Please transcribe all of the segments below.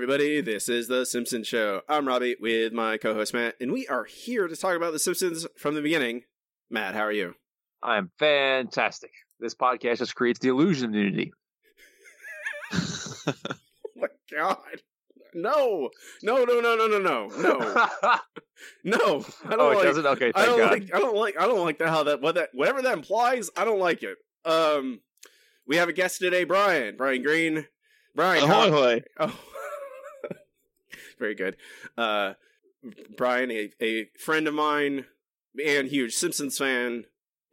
everybody. This is The Simpsons Show. I'm Robbie with my co host Matt, and we are here to talk about The Simpsons from the beginning. Matt, how are you? I'm fantastic. This podcast just creates the illusion of unity. oh my God. No, no, no, no, no, no, no, no, no. I don't oh, it like. doesn't. Okay, I don't God. like. I don't like. I don't like that. How that. What that. Whatever that implies. I don't like it. Um, we have a guest today, Bryan. Bryan Green. Bryan. how- Ahoy. Oh, very good. Uh, Bryan, a, a friend of mine and huge Simpsons fan,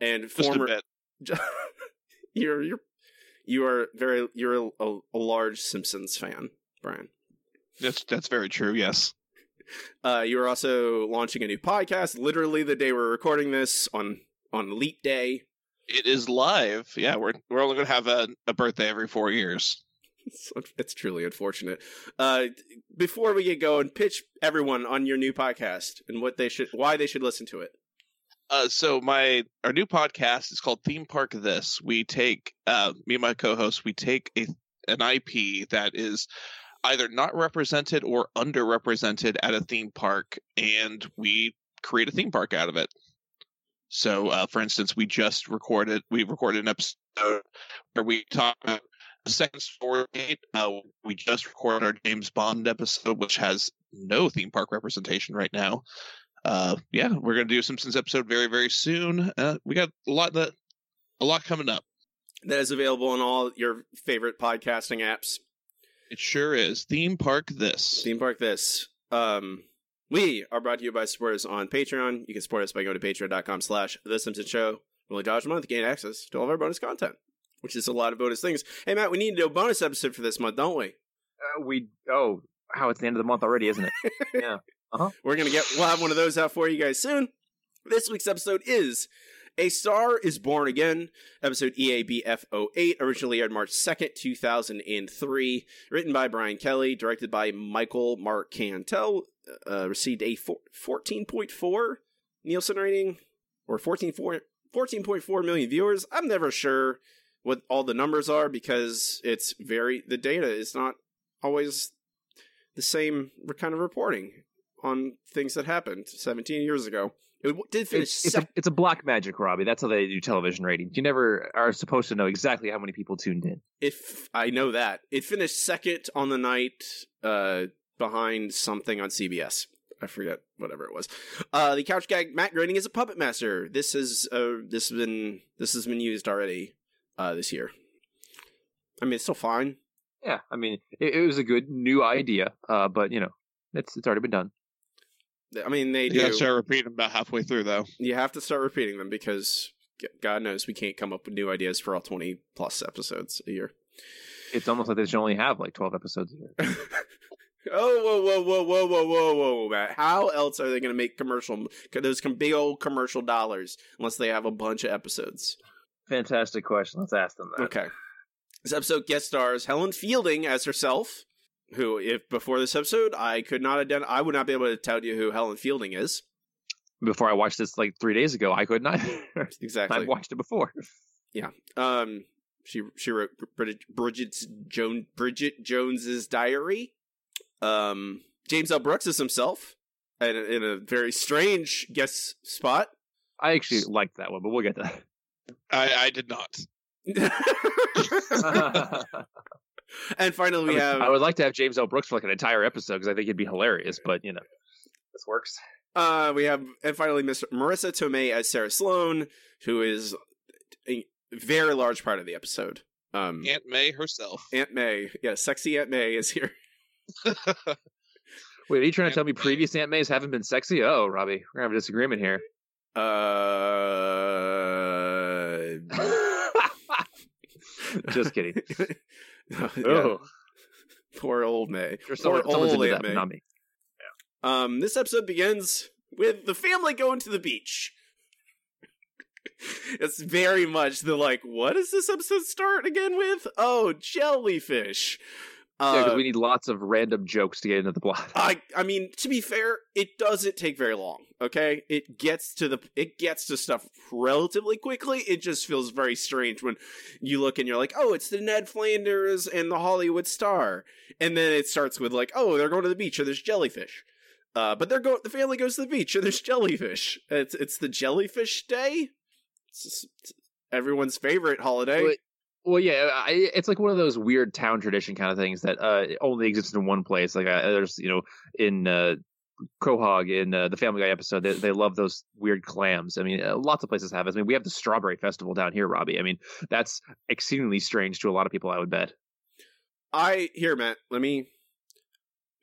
and former. a bit. you're you're you are very you're a, a large Simpsons fan, Bryan. That's that's very true. Yes. Uh, you are also launching a new podcast. Literally the day we're recording this on on Leap Day. It is live. Yeah, we're we're only gonna have a, a birthday every four years. It's, truly unfortunate. Uh, before we get going, pitch everyone on your new podcast and what they should, why they should listen to it. Uh, so my our new podcast is called Theme Park This. We take uh, me and my co-host. We take a an IP that is either not represented or underrepresented at a theme park, and we create a theme park out of it. So, uh, for instance, we just recorded we recorded an episode where we talk about second story. Uh, we just recorded our James Bond episode, which has no theme park representation right now uh yeah we're gonna do a simpsons episode very very soon uh we got a lot that a lot coming up That is available on all your favorite podcasting apps. it sure is theme park this Theme Park This. Um, we are brought to you by supporters on Patreon. You can support us by going to patreon.com slash The Simpsons Show. Only dollars a month to gain access to all of our bonus content, which is a lot of bonus things. Hey, Matt, we need to do a bonus episode for this month, don't we? Uh, we oh, how it's the end of the month already, isn't it? yeah. uh-huh. We're gonna get we'll have one of those out for you guys soon. This week's episode is A Star is Born Again, episode E EABF08, originally aired March 2nd, 2003, written by Brian Kelly, directed by Michael Marcantel, uh, received a four, 14.4 Nielsen rating, or 14.4 14.4 million viewers. I'm never sure what all the numbers are because it's very, the data is not always the same kind of reporting on things that happened 17 years ago. It did finish. It's, it's, sec- a, it's a black magic, Robbie. That's how they do television ratings. You never are supposed to know exactly how many people tuned in. if I know that it finished second on the night, uh, behind something on CBS. I forget whatever it was. Uh, the couch gag Matt Groening is a puppet master. This is uh, this has been this has been used already uh, this year. I mean, it's still fine. Yeah, I mean, it, it was a good new idea, uh, but you know, it's it's already been done. I mean, they you do. gotta start repeating them about halfway through though you have to start repeating them because God knows we can't come up with new ideas for all 20 plus episodes a year. It's almost like they should only have like twelve episodes a year. oh, whoa, whoa, whoa, whoa, whoa, whoa, whoa, Matt. How else are they going to make commercial, those big old commercial dollars unless they have a bunch of episodes? Fantastic question. Let's ask them that. Okay. This episode guest stars Helen Fielding as herself, who, if before this episode, I could not identify, I would not be able to tell you who Helen Fielding is. Before I watched this like three days ago, I could not. Exactly. I've watched it before. Yeah. Um, she she wrote Bridget Bridget's Joan Bridget Jones's Diary. Um, James L. Brooks is himself, in a, in a very strange guest spot. I actually liked that one, but we'll get to i i did not and finally, I we would, have I would like to have James L. Brooks for like an entire episode because I think it'd be hilarious. But you know, this works. uh we have and finally Miss Marisa Tomei as Sarah Sloan, who is a very large part of the episode. Um, aunt may herself Aunt May, yeah, sexy Aunt May is here. Wait, are you trying to tell me previous Aunt Mays haven't been sexy? Oh, Robbie, we're gonna have a disagreement here. Uh, Just kidding. yeah. Poor old May. sure, Poor someone, old Aunt that, May. not me. Um, this episode begins with the family going to the beach. it's very much the like, what does this episode start again with? Oh, jellyfish. Yeah, because Uh, we need lots of random jokes to get into the plot. I I mean, to be fair, it doesn't take very long. Okay, it gets to the it gets to stuff relatively quickly. It just feels very strange when you look and you're like, oh, it's the Ned Flanders and the Hollywood Star, and then it starts with like, oh, they're going to the beach or there's jellyfish. Uh, but they're go the family goes to the beach and there's jellyfish. It's it's the jellyfish day. It's, just- it's everyone's favorite holiday. Well, Well, yeah, I, it's like one of those weird town tradition kind of things that uh, only exists in one place. Like uh, there's, you know, in uh, Quahog in uh, the Family Guy episode, they, they love those weird clams. I mean, uh, lots of places have. it. I mean, we have the Strawberry Festival down here, Robbie. I mean, that's exceedingly strange to a lot of people. I would bet. I here, Matt. Let me.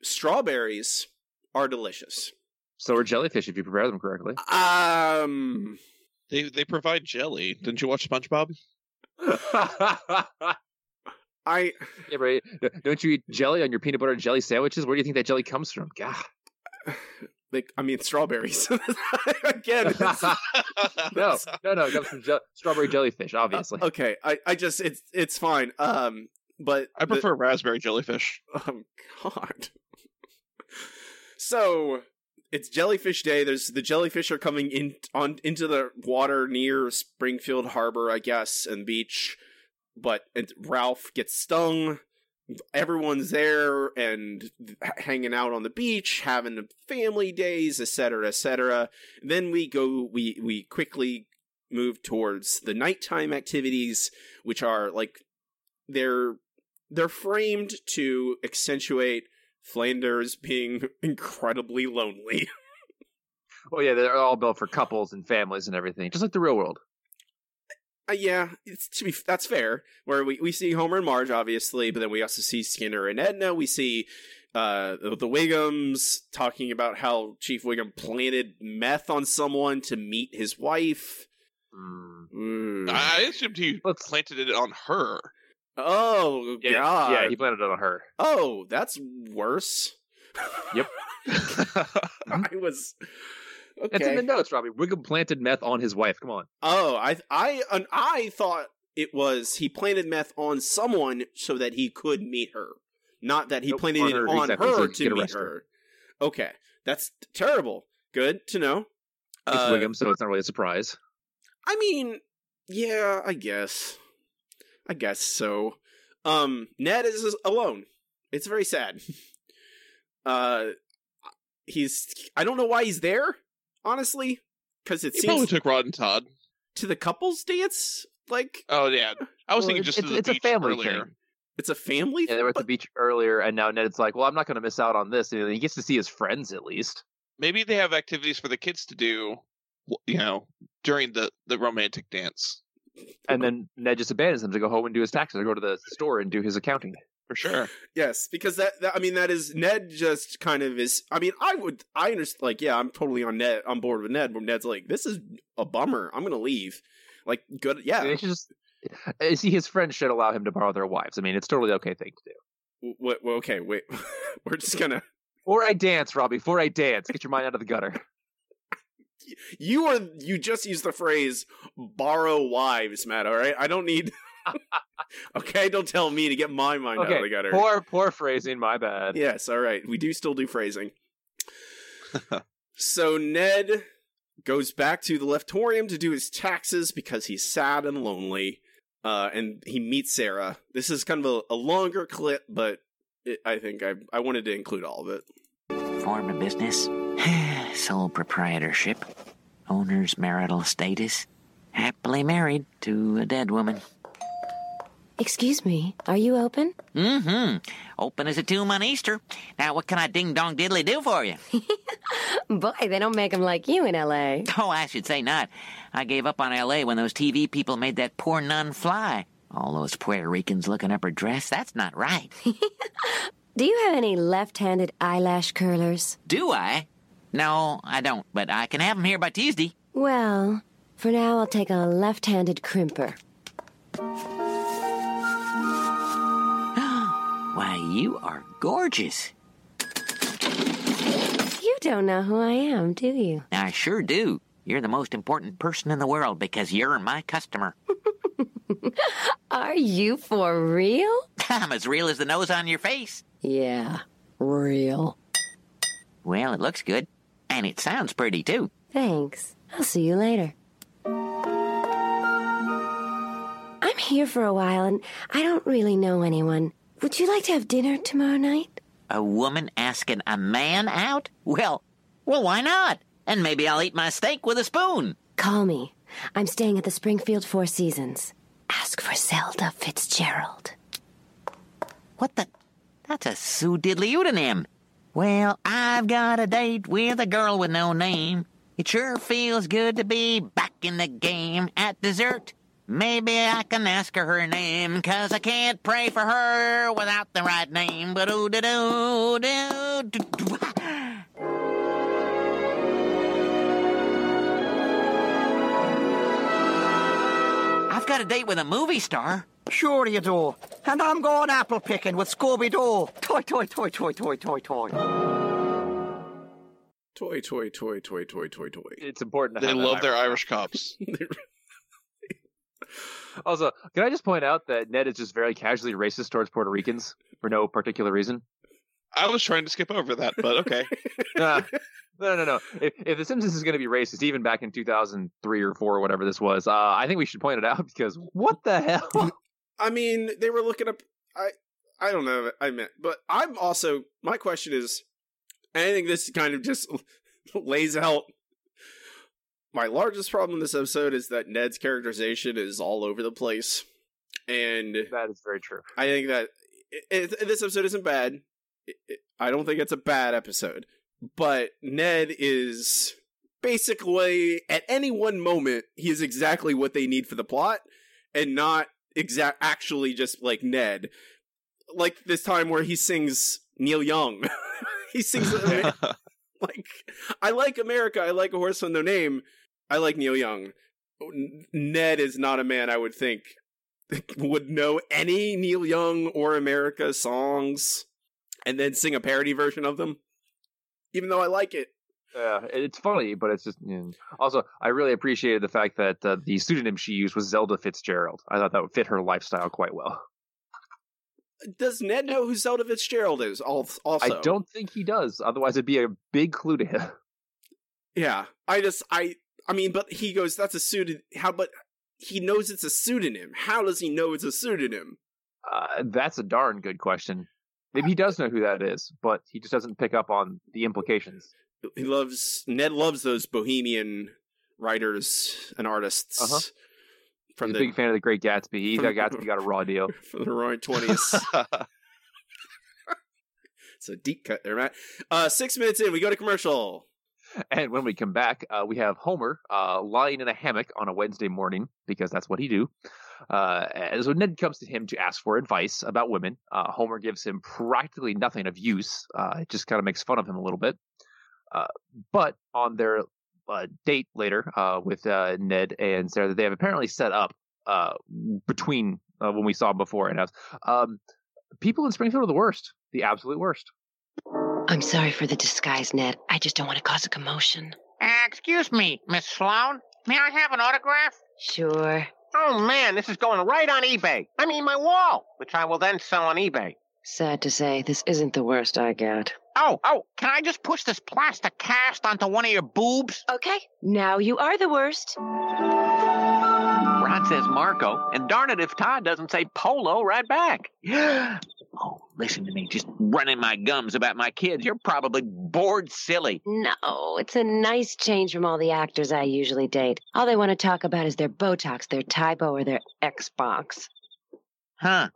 Strawberries are delicious. So are jellyfish if you prepare them correctly. Um, They they provide jelly. Didn't you watch SpongeBob? I Yeah, but don't you eat jelly on your peanut butter and jelly sandwiches? Where do you think that jelly comes from? God. like. I mean, strawberries. Again, it's- No, no, no. It comes from je- strawberry jellyfish, obviously. okay. I, I just it's it's fine. Um, but I the- prefer raspberry jellyfish. Oh God. so it's jellyfish day. There's the jellyfish are coming in on into the water near Springfield Harbor, I guess, and beach. But and Ralph gets stung. Everyone's there and hanging out on the beach, having family days, etc., etc. Then we go. We we quickly move towards the nighttime activities, which are like they're they're framed to accentuate Flanders being incredibly lonely. Oh yeah, they're all built for couples and families and everything, just like the real world. Uh, yeah, it's to be that's fair. Where we, we see Homer and Marge, obviously, but then we also see Skinner and Edna. We see uh, the, the Wiggums talking about how Chief Wiggum planted meth on someone to meet his wife. Mm. Mm. I assumed he Let's- planted it on her. Oh Yeah, God! yeah, he planted it on her. Oh, that's worse. Yep. I was. Okay. It's in the notes, Robbie. Wiggum planted meth on his wife. Come on. Oh, I I and I thought it was he planted meth on someone so that he could meet her, not that he Nope, planted on it her, on exactly, her he could to meet arrested. her. Okay, that's terrible. Good to know. It's Uh, Wiggum, so it's not really a surprise. I mean, yeah, I guess, I guess so. Um, Ned is alone. It's very sad. uh, he's I don't know why he's there, honestly, because it seems He probably took Rod and Todd. to the couples dance like Oh yeah, I was Well, thinking just it's, to the it's a family earlier. thing. it's a family. Yeah, they were at the beach earlier, and now Ned's like, "Well, I'm not going to miss out on this." And he gets to see his friends at least. Maybe they have activities for the kids to do, you know, during the the romantic dance. And then Ned just abandons him to go home and do his taxes, or go to the store and do his accounting. For sure. Yes, because that, that I mean that is Ned just kind of is. I mean, I would I understand. Like, yeah, I'm totally on Ned on board with Ned. But Ned's like, this is a bummer. I'm gonna leave. Like, good. Yeah. They should just uh, see his friends should allow him to borrow their wives. I mean, it's totally okay thing to do. W- w- okay, wait. We're just gonna. Or I dance, Robbie. For I dance. Get your mind out of the gutter. You are you just used the phrase borrow wives, Matt. All right, I don't need. okay, don't tell me to get my mind out of the gutter. poor, poor phrasing. My bad. Yes, all right. We do still do phrasing. so Ned goes back to the Leftorium to do his taxes because he's sad and lonely. Uh, and he meets Sarah. This is kind of a, a longer clip, but it, I think I I wanted to include all of it. Form a business, sole proprietorship, owner's marital status, happily married to a dead woman. Excuse me, are you open? Mm-hmm. Open as a tomb on Easter. Now, what can I ding dong diddly do for you? Boy, they don't make 'em like you in L.A. Oh, I should say not. I gave up on L.A. when those TV people made that poor nun fly. All those Puerto Ricans looking up her dress, that's not right. Do you have any left-handed eyelash curlers? do I? No, I don't, but I can have 'em here by Tuesday. Well, for now I'll take a left-handed crimper. Why, you are gorgeous. You don't know who I am, do you? I sure do. You're the most important person in the world because you're my customer. Are you for real? I'm as real as the nose on your face. Yeah, real. Well, it looks good. And it sounds pretty, too. Thanks. I'll see you later. I'm here for a while and I don't really know anyone. Would you like to have dinner tomorrow night? A woman asking a man out? Well, well, why not? And maybe I'll eat my steak with a spoon. Call me. I'm staying at the Springfield Four Seasons. Ask for Zelda Fitzgerald. What the? That's a Sue Diddley. Well, I've got a date with a girl with no name. It sure feels good to be back in the game at dessert. Maybe I can ask her her name, cause I can't pray for her without the right name. But ooh doo doo doo doo. I've got a date with a movie star. Sure you do. And I'm going apple picking with Scooby Doo. Toy, toy, toy, toy, toy, toy, toy. Toy, toy, toy, toy, toy, toy, toy. It's important to They have love their Irish- Irish cops. Also, can I just point out that Ned is just very casually racist towards Puerto Ricans for no particular reason? I was trying to skip over that, but okay. Nah. no, no, no. If, if The Simpsons is going to be racist, even back in 2003 or 4 or whatever this was, uh, I think we should point it out because what the hell? I mean, they were looking up. I I don't know. I meant, but I'm also. My question is, I think this kind of just lays out my largest problem in this episode is that Ned's characterization is all over the place, and that is very true. I think that it, it, this episode isn't bad. It- I don't think it's a bad episode, but Ned is basically at any one moment he is exactly what they need for the plot, and not exact actually just like Ned. Like this time where he sings Neil Young. he sings like I like America. I like a horse with no name. I like Neil Young. Oh, N- Ned is not a man I would think would know any Neil Young or America songs and then sing a parody version of them. Even though I like it. Yeah, it's funny, but it's just. you know. Also, I really appreciated the fact that uh, the pseudonym she used was Zelda Fitzgerald. I thought that would fit her lifestyle quite well. Does Ned know who Zelda Fitzgerald is? Also, I don't think he does. Otherwise, it'd be a big clue to him. Yeah, I just I I mean, but he goes, "That's a pseudonym." How? But he knows it's a pseudonym. How does he know it's a pseudonym? Uh, that's a darn good question. Maybe he does know who that is, but he just doesn't pick up on the implications. He loves Ned loves those bohemian writers and artists Uh-huh. from He's a the big fan of the Great Gatsby. He got Gatsby got a raw deal. from the Roaring Twenties. it's a deep cut there, Matt. Uh, six minutes in, we go to commercial. And when we come back, uh, we have Homer uh, lying in a hammock on a Wednesday morning because that's what he do. Uh, and so Ned comes to him to ask for advice about women. Uh, Homer gives him practically nothing of use. Uh, it just kind of makes fun of him a little bit. Uh, but on their uh, date later uh, with uh, Ned and Sarah, that they have apparently set up uh, between uh, when we saw him before and us. Um, people in Springfield are the worst, the absolute worst. I'm sorry for the disguise, Ned. I just don't want to cause a commotion. Uh, excuse me, Miss Sloan. May I have an autograph? Sure. Oh man, this is going right on eBay. I mean, my wall, which I will then sell on eBay. Sad to say, this isn't the worst I got. Oh, oh, can I just push this plastic cast onto one of your boobs? Okay, now you are the worst. Rod says Marco, and darn it if Todd doesn't say Polo right back. oh, listen to me, just running my gums about my kids. You're probably bored silly. No, it's a nice change from all the actors I usually date. All they want to talk about is their Botox, their Tae Bo, or their Xbox. Huh.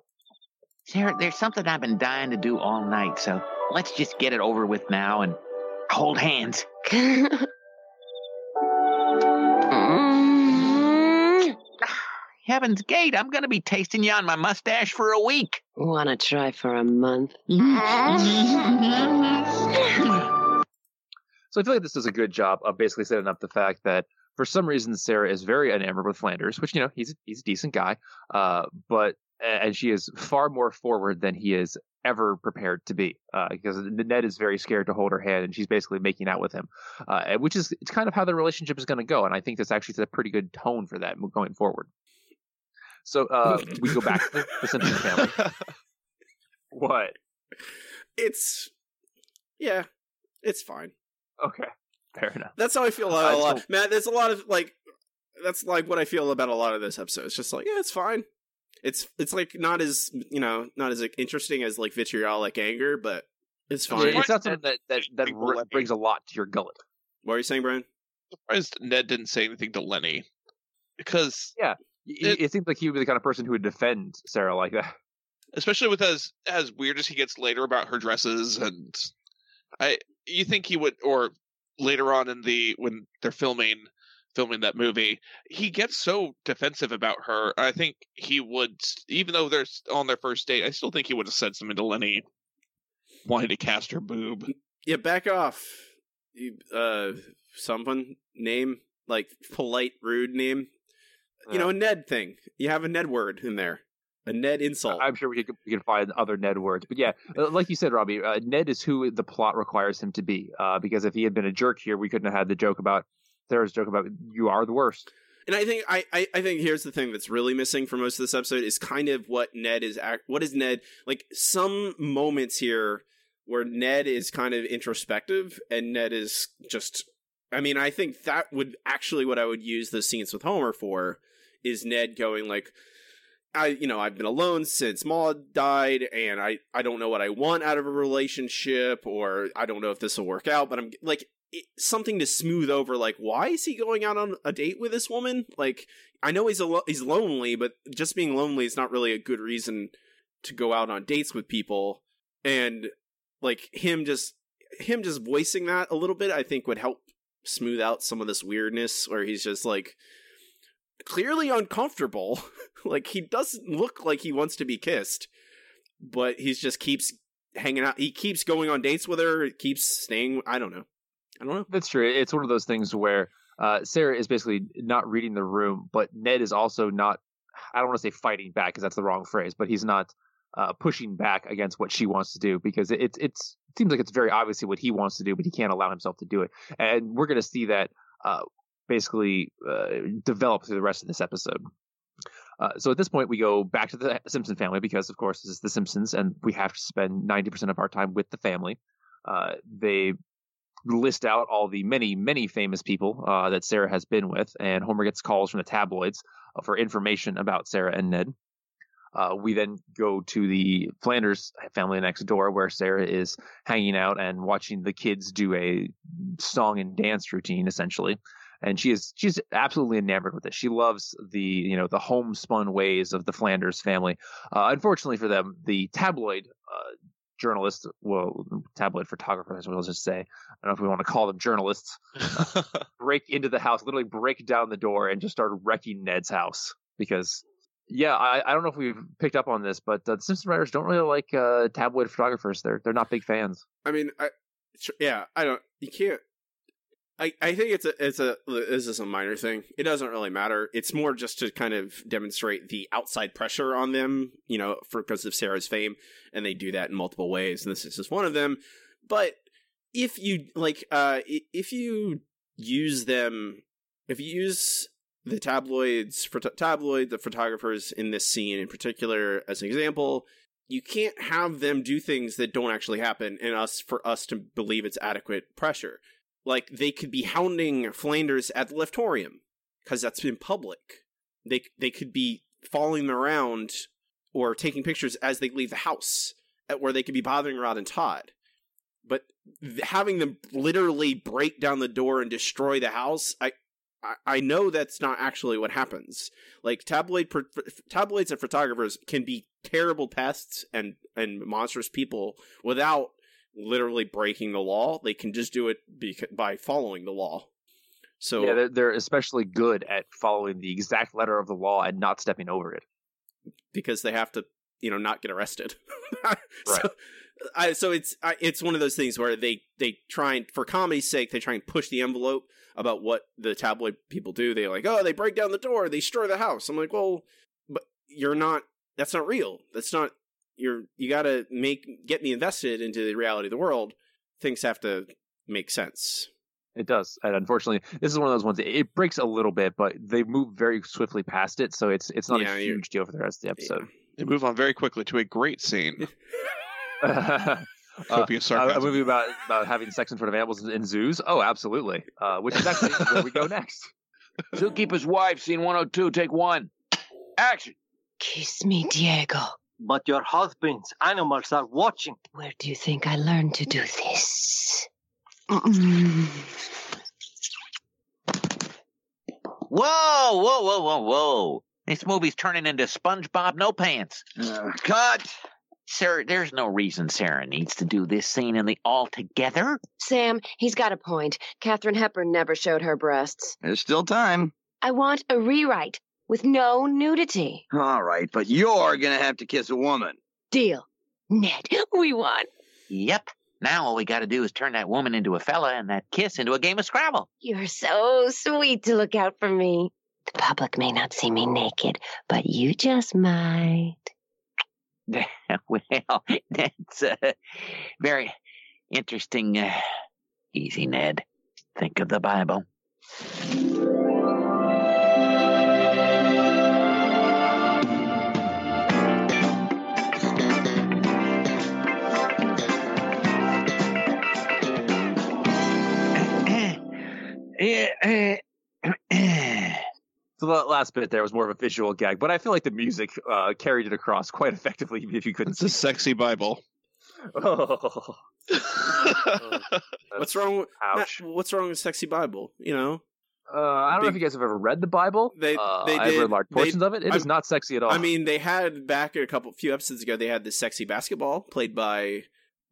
Sarah, there's something I've been dying to do all night, so let's just get it over with now and hold hands. mm, Heaven's gate, I'm gonna be tasting you on my mustache for a week. want to try for a month? So I feel like this does a good job of basically setting up the fact that for some reason Sarah is very enamored with Flanders, which you know he's he's a decent guy, uh, but and she is far more forward than he is ever prepared to be uh, because Ned is very scared to hold her hand and she's basically making out with him, uh, which is it's kind of how the relationship is going to go, and I think this actually sets a pretty good tone for that going forward. So uh, we go back to the, the Simpsons family. What? It's yeah, it's fine. Okay, fair enough. That's how I feel about a lot. so- Man, there's a lot of like that's like what I feel about a lot of this episode. It's just like, yeah, it's fine. It's it's like not as you know, not as interesting as like vitriolic anger, but it's I fine. mean, it's not something that that, that People r- brings a lot to your gullet. what are you saying, Bryan? surprised Ned didn't say anything to Lenny because, yeah, It- It, seems like he would be the kind of person who would defend Sarah like that. especially with as as weird as he gets later about her dresses, and I you think he would, or later on in the when they're filming filming that movie, he gets so defensive about her. I think he would, even though they're on their first date, I still think he would have said something to Lenny, wanting to cast her boob. Yeah, back off. You, uh, someone name like polite, rude name. You know, a Ned thing. You have a Ned word in there, a Ned insult. I'm sure we could we could find other Ned words, but yeah, uh, like you said, Robbie, uh, Ned is who the plot requires him to be. Uh, because if he had been a jerk here, we couldn't have had the joke about Sarah's joke about you are the worst. And I think I, I I think here's the thing that's really missing for most of this episode is kind of what Ned is act. What is Ned like? Some moments here where Ned is kind of introspective and Ned is just. I mean, I think that would actually what I would use the scenes with Homer for is Ned going like, I you know I've been alone since Maud died, and I I don't know what I want out of a relationship, or I don't know if this will work out, but I'm like it, something to smooth over like why is he going out on a date with this woman? Like i know he's a he's lonely but just being lonely is not really a good reason to go out on dates with people. And like him just him just voicing that a little bit i think would help smooth out some of this weirdness where he's just like clearly uncomfortable. Like he doesn't look like he wants to be kissed but he's just keeps hanging out he keeps going on dates with her keeps staying i don't know I don't know. That's true. It's one of those things where uh, Sarah is basically not reading the room, but Ned is also not. I don't want to say fighting back because that's the wrong phrase, but he's not uh, pushing back against what she wants to do because it, it's it's it seems like it's very obviously what he wants to do, but he can't allow himself to do it, and we're going to see that uh, basically uh, develop through the rest of this episode. Uh, so at this point, we go back to the Simpson family because, of course, this is the Simpsons, and we have to spend ninety percent of our time with the family. Uh, they list out all the many, many famous people uh, that Sarah has been with, and Homer gets calls from the tabloids uh, for information about Sarah and Ned. Uh, we then go to the Flanders family next door, where Sarah is hanging out and watching the kids do a song and dance routine, essentially. And she is she's absolutely enamored with it. She loves the you know the homespun ways of the Flanders family. Uh, unfortunately for them, the tabloid uh, journalists, well, tabloid photographers, we'll just say, I don't know if we want to call them journalists, break into the house, literally break down the door and just start wrecking Ned's house. Because, yeah, I, I don't know if we've picked up on this, but uh, the Simpson writers don't really like uh, tabloid photographers. They're they're not big fans. I mean, I yeah, I don't. You can't. I, I think it's a it's a this is a minor thing. It doesn't really matter. It's more just to kind of demonstrate the outside pressure on them, you know, for because of Sarah's fame, and they do that in multiple ways, and this is just one of them. But if you like, uh, if you use them, if you use the tabloids for tabloid the photographers in this scene in particular as an example, you can't have them do things that don't actually happen and us for us to believe it's adequate pressure. Like they could be hounding Flanders at the Leftorium because that's in public. They they could be following them around or taking pictures as they leave the house, at where they could be bothering Rod and Todd. But having them literally break down the door and destroy the house, I, I know that's not actually what happens. Like tabloid tabloids and photographers can be terrible pests and and monstrous people without literally breaking the law. They can just do it beca- by following the law. So yeah, they're, they're especially good at following the exact letter of the law and not stepping over it. because they have to, you know, not get arrested. Right. So, I, so it's I, it's one of those things where they they try and for comedy's sake they try and push the envelope about what the tabloid people do. They're like, oh, they break down the door, they destroy the house. I'm like, well, but you're not. That's not real. That's not. You're you got to make get me invested into the reality of the world. Things have to make sense. It does, and unfortunately, this is one of those ones. It breaks a little bit, but they move very swiftly past it, so it's it's not Yeah, a huge deal for the rest of the episode. They move on very quickly to a great scene. uh, Copious a, a sarcasm. movie about about having sex in front of animals in zoos. Oh, absolutely. Uh, which is actually where we go next. Zookeeper's wife, scene 102, take one. Action. Kiss me, Diego. But your husband's animals are watching. Where do you think I learned to do this? Whoa, whoa, whoa, whoa, whoa. This movie's turning into SpongeBob No Pants. Uh, cut. Sir, there's no reason Sarah needs to do this scene in the all together. Sam, he's got a point. Katharine Hepburn never showed her breasts. There's still time. I want a rewrite with no nudity. All right, but you're going to have to kiss a woman. Deal. Ned, we won. Yep. Now all we gotta do is turn that woman into a fella and that kiss into a game of Scrabble. You're so sweet to look out for me. The public may not see me naked, but you just might. well, that's uh, very interesting. Uh, easy, Ned. Think of the Bible. So the last bit there was more of a visual gag, but I feel like the music uh, carried it across quite effectively. If you couldn't It's a sexy Bible. Oh, What's wrong? With, ouch. Matt, what's wrong with sexy Bible? You know, Uh, I don't know if you guys have ever read the Bible. They- uh, they I've did- read large they- portions of it. It is I'm- not sexy at all. I mean, they had back a couple few episodes ago. They had the sexy basketball played by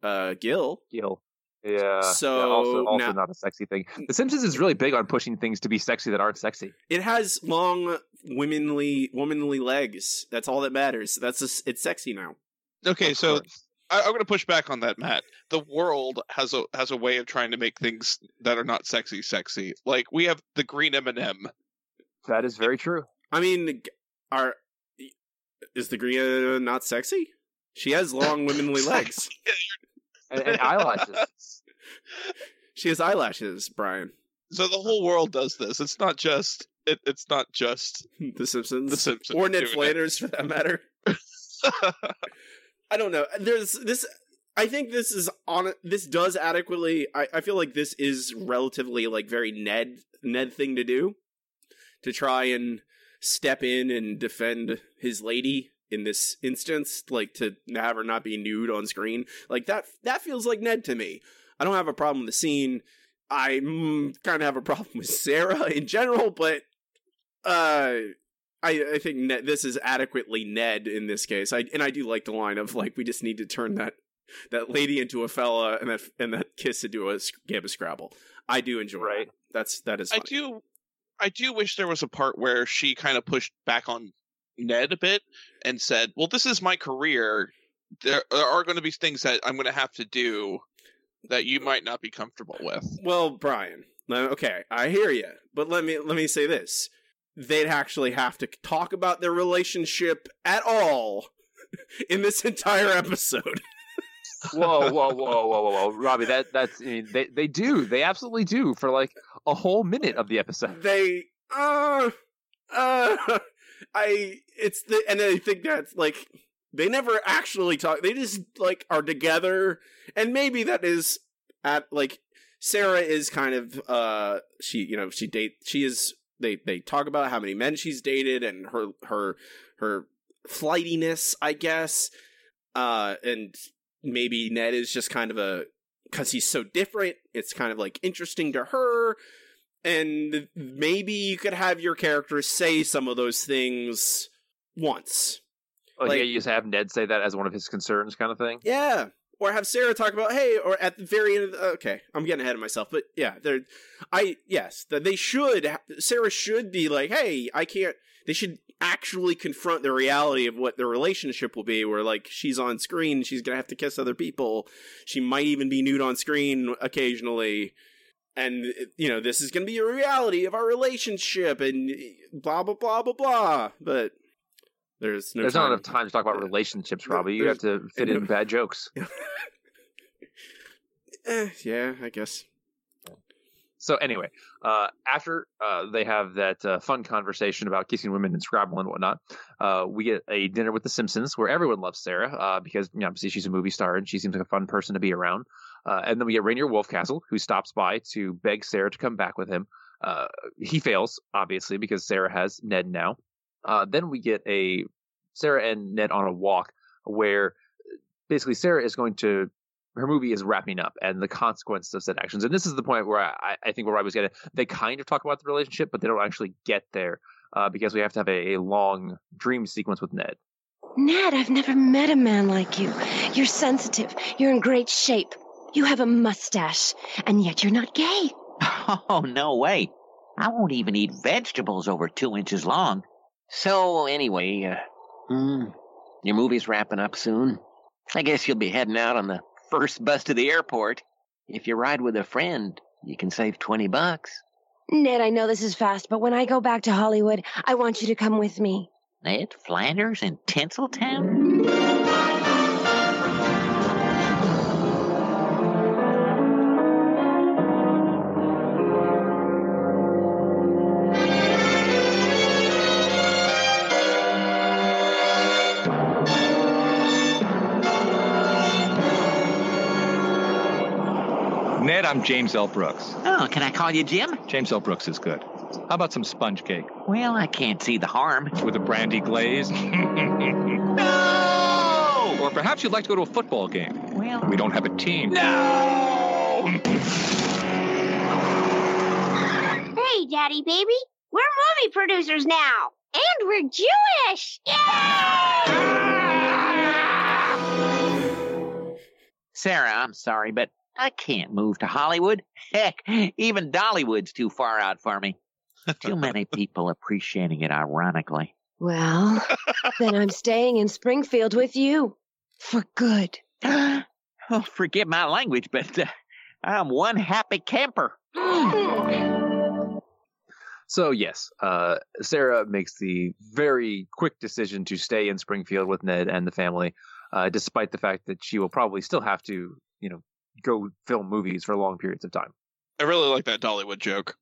uh Gil. Gil. Yeah. So yeah, also, also now- not a sexy thing. The Simpsons is really big on pushing things to be sexy that aren't sexy. It has long womanly womanly legs. That's all that matters. That's just, it's sexy now. Okay, Of so course. I, I'm going to push back on that, Matt. The world has a has a way of trying to make things that are not sexy sexy. Like we have the green M and m that is very true. I mean, are is the Gria not sexy? She has long womanly legs. And, and eyelashes. She has eyelashes, Bryan. So the whole world does this. It's not just it, it's not just The Simpsons. The Simpsons Or Ned doing. Flanders, for that matter. I don't know. There's this. I think this is on. This does adequately. I, I feel like this is relatively like very Ned Ned thing to do, to try and step in and defend his lady in this instance, like to have her not be nude on screen. Like that. That feels like Ned to me. I don't have a problem with the scene. I mm, kind of have a problem with Sarah in general, but uh I, I think Ned, this is adequately Ned in this case. I and I do like the line of like we just need to turn that that lady into a fella and that and that kiss into a game of Scrabble. I do enjoy Right. it. That's that is. I do I do wish there was a part where she kind of pushed back on Ned a bit and said, "Well, this is my career. There, there are going to be things that I'm going to have to do that you might not be comfortable with." Well, Bryan. Okay, I hear you, but let me let me say this: they'd actually have to talk about their relationship at all in this entire episode. whoa, whoa, whoa, whoa, whoa, whoa, Robbie. That that's I mean, they they do. They absolutely do for like a whole minute of the episode. they uh uh i it's the and i think that's like they never actually talk they just like are together and maybe that is at like sarah is kind of uh she you know she date she is they they talk about how many men she's dated and her her her flightiness i guess uh and maybe ned is just kind of a because he's so different it's kind of like interesting to her and maybe you could have your character say some of those things once. Oh, like, Like- yeah, you just have Ned say that as one of his concerns, kind of thing. Yeah. Or have Sarah talk about, hey, or at the very end of the, okay, I'm getting ahead of myself, but yeah, they're, I, yes, that they should, Sarah should be like, hey, I can't, they should actually confront the reality of what their relationship will be, where like she's on screen, she's gonna have to kiss other people, she might even be nude on screen occasionally, and, you know, this is gonna be a reality of our relationship, and blah, blah, blah, blah, blah, but there's no There's time. not enough time to talk about relationships, Robbie. You have to fit in bad jokes. Eh, yeah, I guess. So anyway, uh, after uh, they have that uh, fun conversation about kissing women and Scrabble and whatnot, uh, we get a dinner with the Simpsons where everyone loves Sarah uh, because you know, obviously she's a movie star and she seems like a fun person to be around. Uh, and then we get Rainier Wolfcastle who stops by to beg Sarah to come back with him. Uh, he fails obviously because Sarah has Ned now. Uh, then we get a Sarah and Ned on a walk where basically Sarah is going to her movie is wrapping up and the consequences of said actions. And this is the point where I, I think where I was getting. They kind of talk about the relationship, but they don't actually get there uh, because we have to have a, a long dream sequence with Ned. Ned, I've never met a man like you. You're sensitive. You're in great shape. You have a mustache, and yet you're not gay. Oh, no way. I won't even eat vegetables over two inches long. So, anyway, uh, hmm, your movie's wrapping up soon. I guess you'll be heading out on the first bus to the airport. If you ride with a friend, you can save 20 bucks. Ned, I know this is fast, but when I go back to Hollywood, I want you to come with me. Ned Flanders in Tinseltown? I'm James L. Brooks. Oh, can I call you Jim? James L. Brooks is good. How about some sponge cake Well, I can't see the harm. with a brandy glaze? No! Or perhaps you'd like to go to a football game. Well, We don't have a team. no! Hey, Daddy Baby, we're movie producers now. And we're Jewish! Sarah, I'm sorry, but I can't move to Hollywood. Heck, even Dollywood's too far out for me. Too many people appreciating it ironically. Well, then I'm staying in Springfield with you. For good. oh, forgive my language, but uh, I'm one happy camper. So yes, uh, Sarah makes the very quick decision to stay in Springfield with Ned and the family, uh, despite the fact that she will probably still have to, you know, go film movies for long periods of time. I really like that Dollywood joke.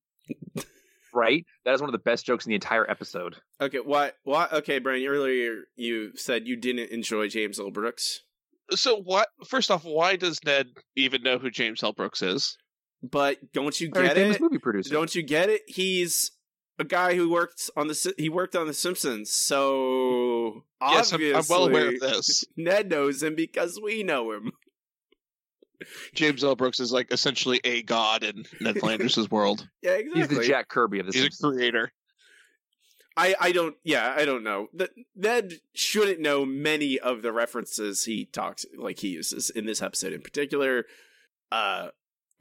Right? That is one of the best jokes in the entire episode. Okay, why? Why? Okay, Bryan. Earlier you said you didn't enjoy James L. Brooks, So what? First off, why does Ned even know who James L. Brooks is? but don't you Very get famous it? movie producer. Don't you get it? He's a guy who worked on the he worked on the Simpsons, so Yes, I'm, obviously I'm well aware of this. Ned knows him because we know him. James L. Brooks is like essentially a god in Ned Flanders' world. Yeah, exactly. He's the Jack Kirby of the He's a creator. I I don't. Yeah, I don't know. That Ned shouldn't know many of the references he talks like he uses in this episode in particular. Uh,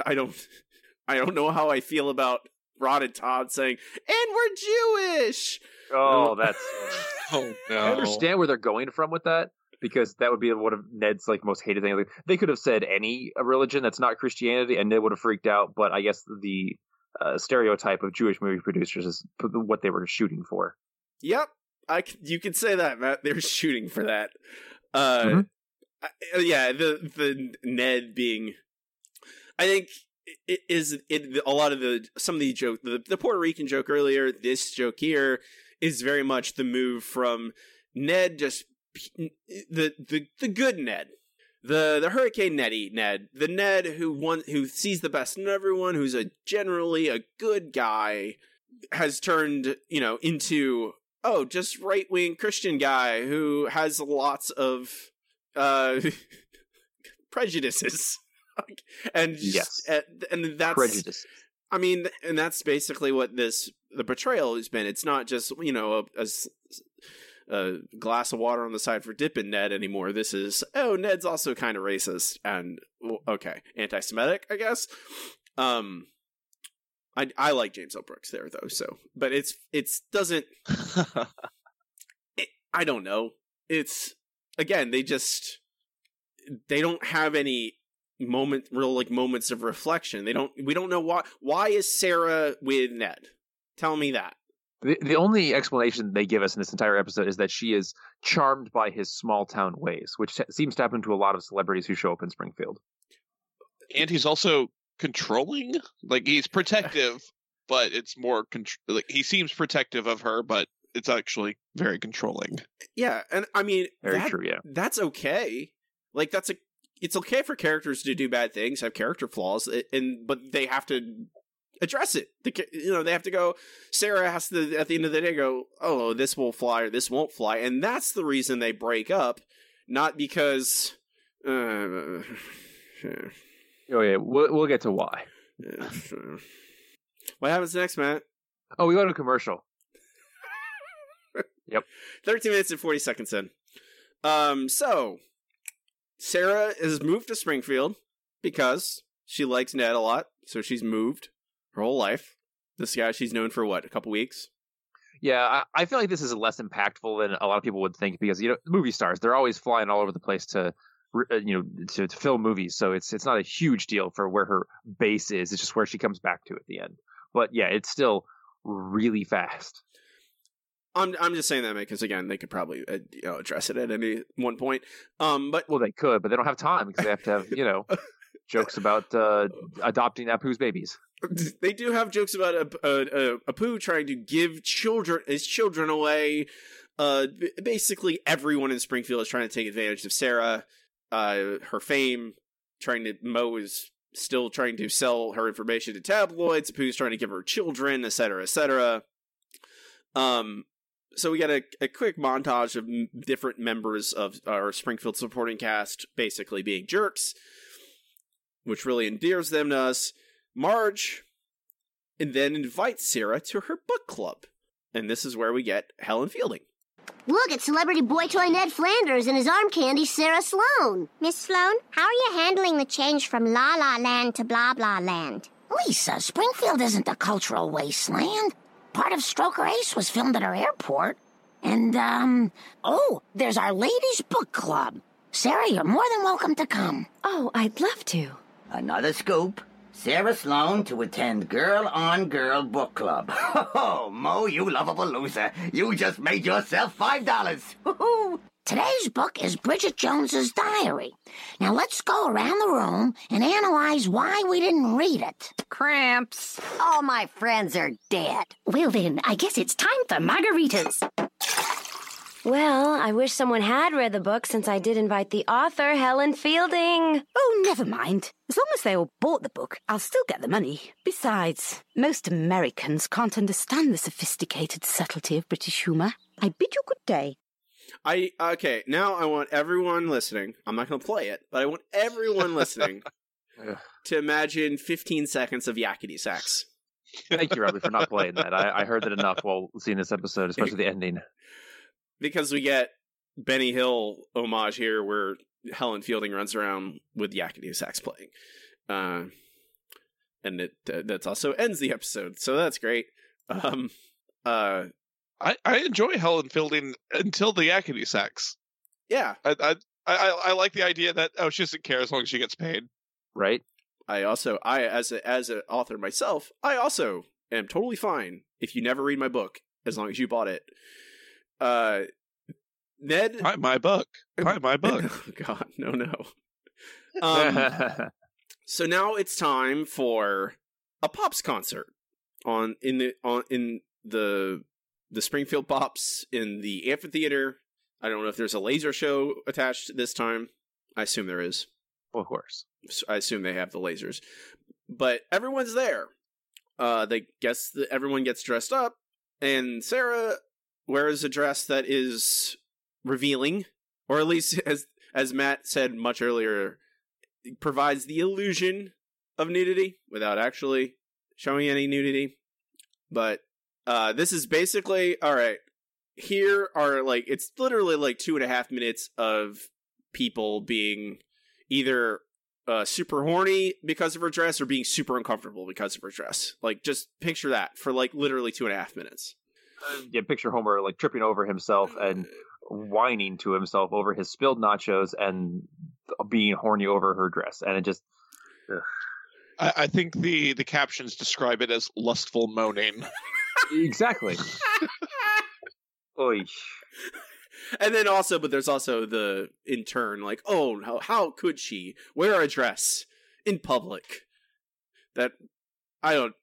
I don't. I don't know how I feel about Rod and Todd saying, "And we're Jewish." Oh, that's. Oh no! I understand where they're going from with that because that would be one of Ned's like most hated things. Like, they could have said any religion that's not Christianity, and Ned would have freaked out. But I guess the uh, stereotype of Jewish movie producers is what they were shooting for. Yep, I you could say that, Matt. They're shooting for that. Uh, Mhm. I- yeah, the the Ned being, I think it is it a lot of the some of the joke the, the Puerto Rican joke earlier. This joke here is very much the move from Ned just the the the good Ned. The the Hurricane Neddy Ned, the Ned who one who sees the best in everyone, who's a generally a good guy, has turned you know into oh just right wing Christian guy who has lots of uh prejudices, and Yes. and, that's Prejudice. I mean, and that's basically what this the portrayal has been. It's not just you know a, a a glass of water on the side for dipping Ned anymore. This is oh Ned's also kind of racist and well, okay anti-Semitic, I guess. Um, I I like James L. Brooks there though. So, but it's it's doesn't. It, I don't know. It's again they just they don't have any moment real like moments of reflection. They don't we don't know why why is Sarah with Ned? Tell me that. The, the only explanation they give us in this entire episode is that she is charmed by his small town ways, which t- seems to happen to a lot of celebrities who show up in Springfield. and he's also controlling. Like he's protective, but it's more contr- like he seems protective of her, but it's actually very controlling. Yeah, and I mean, Very that- true. Yeah. that's okay. Like that's a it's okay for characters to do bad things, have character flaws, and but they have to address it. The, you know, they have to go. Sarah has to at the end of the day go, "Oh, this will fly or this won't fly," and that's the reason they break up, not because. Uh, Oh yeah. We'll, we'll get to why. what happens next, Matt? Oh, we go to commercial. yep, 13 minutes and 40 seconds in. Um, so Sarah has moved to Springfield because she likes Ned a lot, so she's moved her whole life. This guy she's known for what, a couple weeks? Yeah, I, I feel like this is less impactful than a lot of people would think because you know movie stars they're always flying all over the place to uh, you know to, to film movies, so it's it's not a huge deal for where her base is. It's just where she comes back to at the end. But yeah, it's still really fast. I'm I'm just saying that because again they could probably uh, you know address it at any one point. Um, but Well, they could, but they don't have time because they have to have you know jokes about uh, adopting Apu's babies. they do have jokes about a a, a, Apu trying to give children his children away. Uh, basically everyone in Springfield is trying to take advantage of Sarah, uh, her fame. Trying to Moe is still trying to sell her information to tabloids. Pooh's trying to give her children, etc., etc. Um, so we got a, a quick montage of m- different members of our Springfield supporting cast basically being jerks, which really endears them to us. Marge and then invites Sarah to her book club. And this is where we get Helen Fielding. Look at celebrity boy toy Ned Flanders and his arm candy Sarah Sloan. Miss Sloan, how are you handling the change from La La Land to Blah Blah Land? Lisa, Springfield isn't a cultural wasteland. Part of Stroker Ace was filmed at our airport. And, um, oh, there's our ladies' book club. Sarah, you're more than welcome to come. Oh, I'd love to. Another scoop. Sarah Sloan to attend Girl on Girl Book Club. Oh, Moe, you lovable loser. You just made yourself five dollars. Today's book is Bridget Jones's diary. Now let's go around the room and analyze why we didn't read it. Cramps. All my friends are dead. Well then, I guess it's time for margaritas. Well, I wish someone had read the book since I did invite the author, Helen Fielding. Oh, never mind. As long as they all bought the book, I'll still get the money. Besides, most Americans can't understand the sophisticated subtlety of British humour. I bid you good day. I okay, now I want everyone listening. I'm not going to play it, but I want everyone listening to imagine 15 seconds of yakety sax. Thank you, Robbie, for not playing that. I, I heard that enough while seeing this episode, especially the ending. Because we get Benny Hill homage here where Helen Fielding runs around with yakety sax playing. Uh, and it uh, that's also ends the episode. So that's great. Um uh I, I enjoy Helen Fielding until the yakety sax. yeah, I, I I I like the idea that oh she doesn't care as long as she gets paid. Right? I also I as a as an author myself, I also am totally fine if you never read my book as long as you bought it. Uh Ned Buy my book. Buy my book. oh god, no no. Um so now it's time for a Pops concert on in the on in the the Springfield Pops in the amphitheater. I don't know if there's a laser show attached this time. I assume there is. of course. I assume they have the lasers, but everyone's there. Uh, they guess that everyone gets dressed up, and Sarah wears a dress that is revealing, or at least as as Matt said much earlier, provides the illusion of nudity without actually showing any nudity. But uh, this is basically all right. Here are like it's literally like two and a half minutes of people being either uh, super horny because of her dress or being super uncomfortable because of her dress. Like, just picture that for like literally two and a half minutes. Um, yeah, picture Homer like tripping over himself and uh, whining to himself over his spilled nachos and being horny over her dress, and it just I, I think the the captions describe it as lustful moaning. exactly. Oy. And then also, but there's also the in turn, like, oh, how, how could she wear a dress in public? that I don't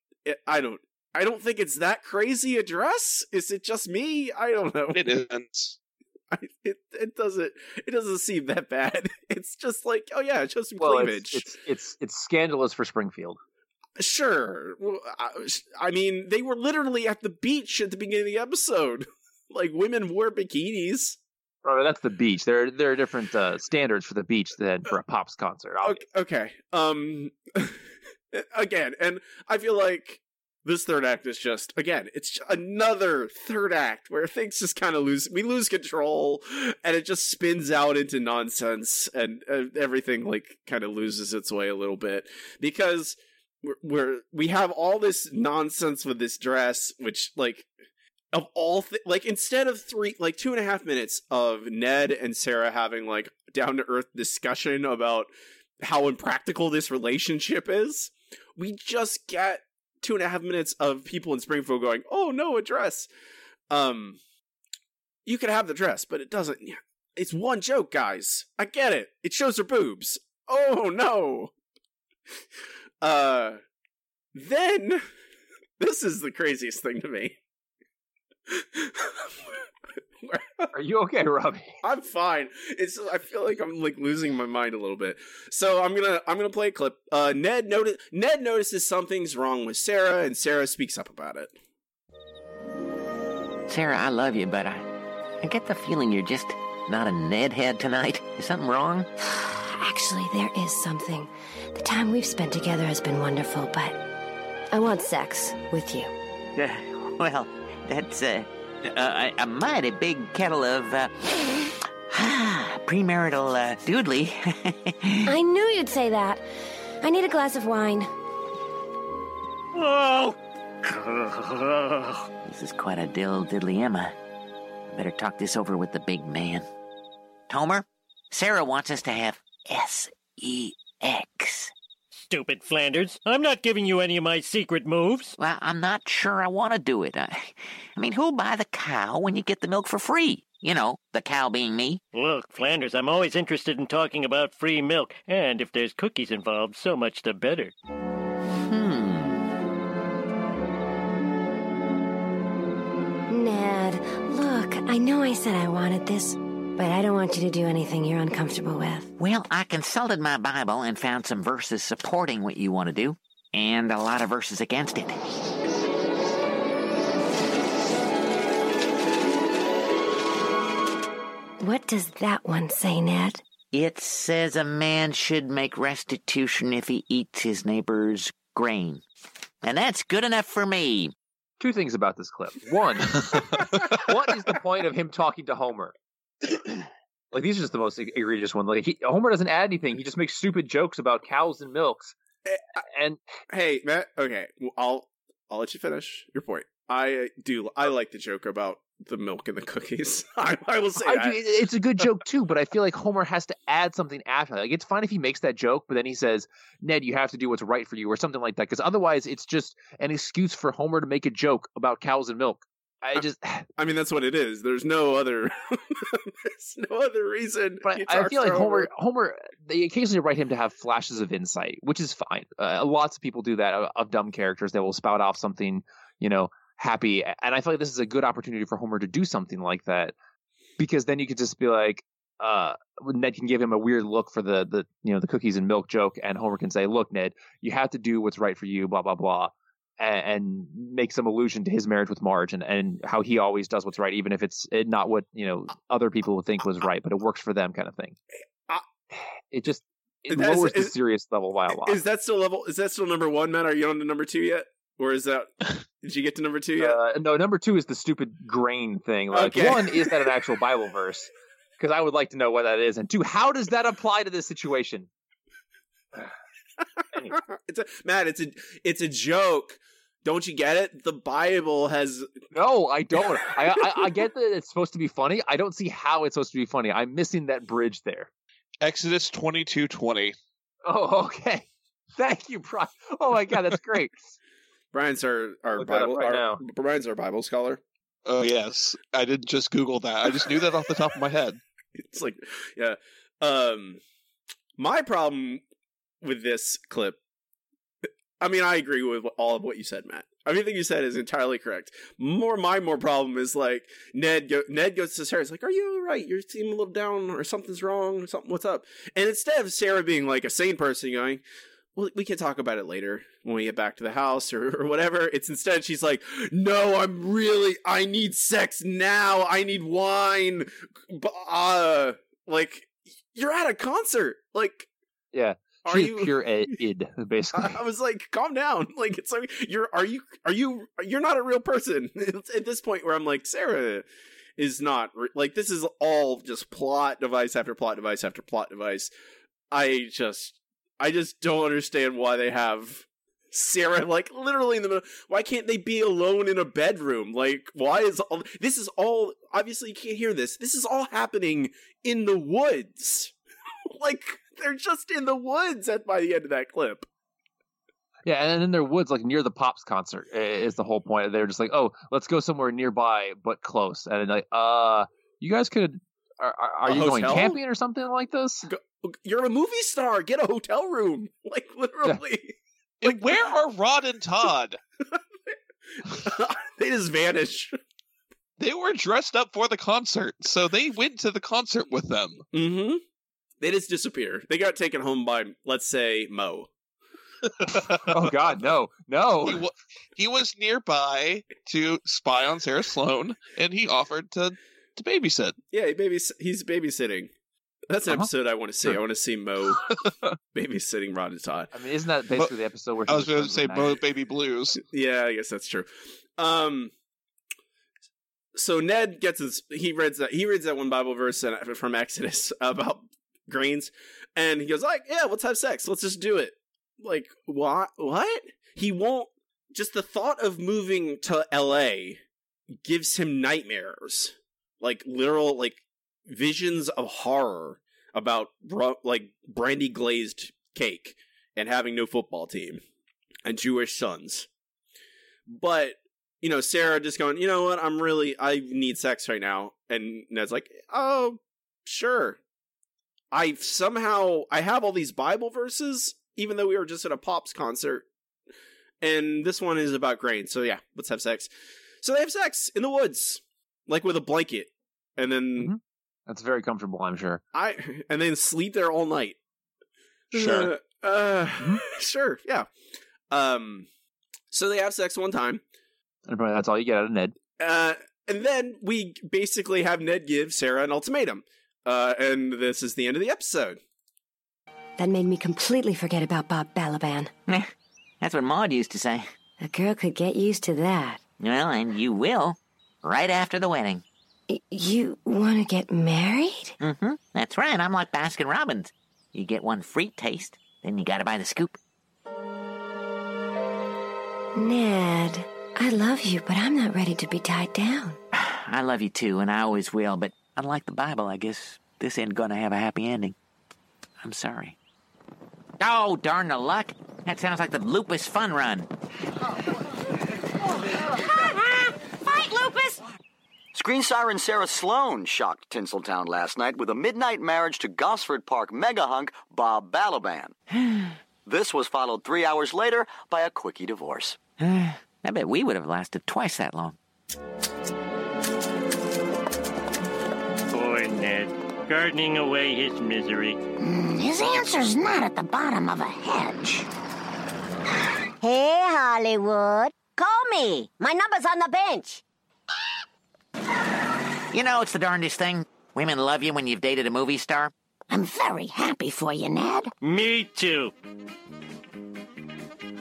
I don't I don't think it's that crazy a dress. Is it just me? I don't know. It isn't. I, it it doesn't it doesn't seem that bad. It's just like oh yeah, it's just some Well, cleavage. it's, it's it's it's scandalous for Springfield. Sure. Well, I, I mean, they were literally at the beach at the beginning of the episode. like women wore bikinis. Right, that's the beach. There there are different uh, standards for the beach than for a pops concert. Okay, okay. Um again, and I feel like this third act is just again, it's another third act where things just kind of lose we lose control and it just spins out into nonsense and uh, everything like kind of loses its way a little bit because we're, we're we have all this nonsense with this dress which like of all th- like instead of three like two and a half minutes of ned and sarah having like down to earth discussion about how impractical this relationship is we just get two and a half minutes of people in springfield going oh no a dress um you could have the dress but it doesn't it's one joke guys. I get it. It shows her boobs. Oh no. Uh then this is the craziest thing to me Are you okay, Robbie? I'm fine. It's I feel like I'm like losing my mind a little bit. So I'm gonna I'm gonna play a clip. Uh, Ned notice Ned notices something's wrong with Sarah, and Sarah speaks up about it. Sarah, I love you, but I, I get the feeling you're just not a Ned head tonight. Is something wrong? Actually, there is something. The time we've spent together has been wonderful, but I want sex with you. Uh, well, that's uh, a, a mighty big kettle of uh, premarital uh, doodly. I knew you'd say that. I need a glass of wine. Oh! this is quite a dill diddly Emma. Better talk this over with the big man. Homer, Sarah wants us to have S E X. Stupid Flanders. I'm not giving you any of my secret moves. Well, I'm not sure I want to do it. I, I mean, who'll buy the cow when you get the milk for free? You know, the cow being me. Look, Flanders, I'm always interested in talking about free milk, and if there's cookies involved, so much the better. Hmm. Ned, look, I know I said I wanted this, but I don't want you to do anything you're uncomfortable with. Well, I consulted my Bible and found some verses supporting what you want to do, and a lot of verses against it. What does that one say, Ned? It says a man should make restitution if he eats his neighbor's grain. And that's good enough for me. Two things about this clip. One, what is the point of him talking to Homer? Like these are just the most egregious one. Like he, Homer doesn't add anything; he just makes stupid jokes about cows and milks. Eh, and Hey, Matt. Okay, well, I'll I'll let you finish your point. I uh, do. I like the joke about the milk and the cookies. I, I will say I that. do, it's a good joke too, but I feel like Homer has to add something after. Like it's fine if he makes that joke, but then he says, "Ned, you have to do what's right for you," or something like that. Because otherwise, it's just an excuse for Homer to make a joke about cows and milk. I just, I mean, that's what it is. There's no other. there's no other reason. But I feel like Homer, Homer, they occasionally write him to have flashes of insight, which is fine. Uh, lots of people do that of, of dumb characters. that will spout off something, you know, happy, and I feel like this is a good opportunity for Homer to do something like that, because then you could just be like, uh, Ned can give him a weird look for the the you know the cookies and milk joke, and Homer can say, "Look, Ned, you have to do what's right for you," blah blah blah. And, and make some allusion to his marriage with Marge and, and how he always does what's right, even if it's not what you know other people would think was right, but it works for them, kind of thing. It just it lowers the serious level by a lot. Is that still level? Is that still number one, Matt? Are you on to number two yet? Or is that? Did you get to number two yet? Uh, no, number two is the stupid grain thing. Like, Okay. one, is that an actual Bible verse? Because I would like to know what that is. And two, how does that apply to this situation? it's a Matt. It's a it's a joke. Don't you get it? The Bible has No, I don't. I, I I get that it's supposed to be funny. I don't see how it's supposed to be funny. I'm missing that bridge there. Exodus twenty two twenty. Oh, okay. Thank you, Bryan. Oh my god, that's great. Bryan's our our Look Bible. right our, now. Bryan's our Bible scholar. Oh yes, I didn't just Google that. I just knew that off the top of my head. It's like, yeah. Um, my problem with this clip, I mean, I agree with all of what you said, Matt. Everything you said is entirely correct. More, my more problem is like Ned. Go, Ned goes to Sarah. He's like, "Are you all right? You seem a little down, or something's wrong, or something. What's up?" And instead of Sarah being like a sane person, going, "Well, we can talk about it later when we get back to the house, or, or whatever." It's instead she's like, "No, I'm really. I need sex now. I need wine. Uh, like you're at a concert. Like, Yeah. Are you- pure id, basically? I, I was like, calm down. Like it's like you're are you are you you're not a real person at this point where I'm like Sarah is not re- like this is all just plot device after plot device after plot device. I just I just don't understand why they have Sarah like literally in the middle. Why can't they be alone in a bedroom? Like why is all this is all obviously you can't hear this. This is all happening in the woods. like they're just in the woods at by the end of that clip. Yeah, and then their woods, like near the Pops concert, is the whole point. They're just like, oh, let's go somewhere nearby but close, and like, uh, you guys could. Are, are, are A you going camping or something like this? You're a movie star. Get a hotel room. Like literally. And where are Rod and Todd? they just vanish. They were dressed up for the concert, so they went to the concert with them. Mm-hmm. They just disappear. They got taken home by, let's say, Moe. oh God, no, no. He, wa- he was nearby to spy on Sarah Sloan, and he offered to to babysit. Yeah, he babys- he's babysitting. That's an Uh-huh. episode I want to see. Sure. I want to see Moe babysitting Rod and Todd. I mean, isn't that basically the episode where he I was going to say with Bo Maggie? Baby Blues. Yeah, I guess that's true. Um, so Ned gets his he reads that he reads that one Bible verse from Exodus about grains, and he goes like, "Yeah, let's have sex. Let's just do it." Like what? What? He won't. Just the thought of moving to L.A. gives him nightmares, like literal like visions of horror about like brandy glazed cake and having no football team and Jewish sons. But you know, Sarah just going, you know what? I'm really, I need sex right now, and Ned's like, oh, sure. I somehow I have all these Bible verses, even though we were just at a pops concert, and this one is about grain. So yeah, let's have sex. So they have sex in the woods, like with a blanket, and then That's very comfortable, I'm sure. I and then sleep there all night. Sure. Uh, uh sure, yeah. Um so they have sex one time. And probably that's all you get out of Ned. Uh and then we basically have Ned give Sarah an ultimatum. Uh and this is the end of the episode. That made me completely forget about Bob Balaban. That's what Maude used to say. A girl could get used to that. Well, and you will, right after the wedding. Y- you want to get married? Mm-hmm. That's right. I'm like Baskin Robbins. You get one free taste, then you gotta buy the scoop. Ned, I love you, but I'm not ready to be tied down. I love you too, and I always will, but unlike the Bible, I guess this ain't gonna have a happy ending. I'm sorry. Oh, darn the luck. That sounds like the Lupus Fun Run. Fight, Lupus! Screen siren Sarah Sloan shocked Tinseltown last night with a midnight marriage to Gosford Park mega hunk Bob Balaban. this was followed three hours later by a quickie divorce. I bet we would have lasted twice that long. Ned, gardening away his misery. Hmm, his answer's not at the bottom of a hedge. Hey, Hollywood. Call me. My number's on the bench. You know, it's the darndest thing. Women love you when you've dated a movie star. I'm very happy for you, Ned. Me too.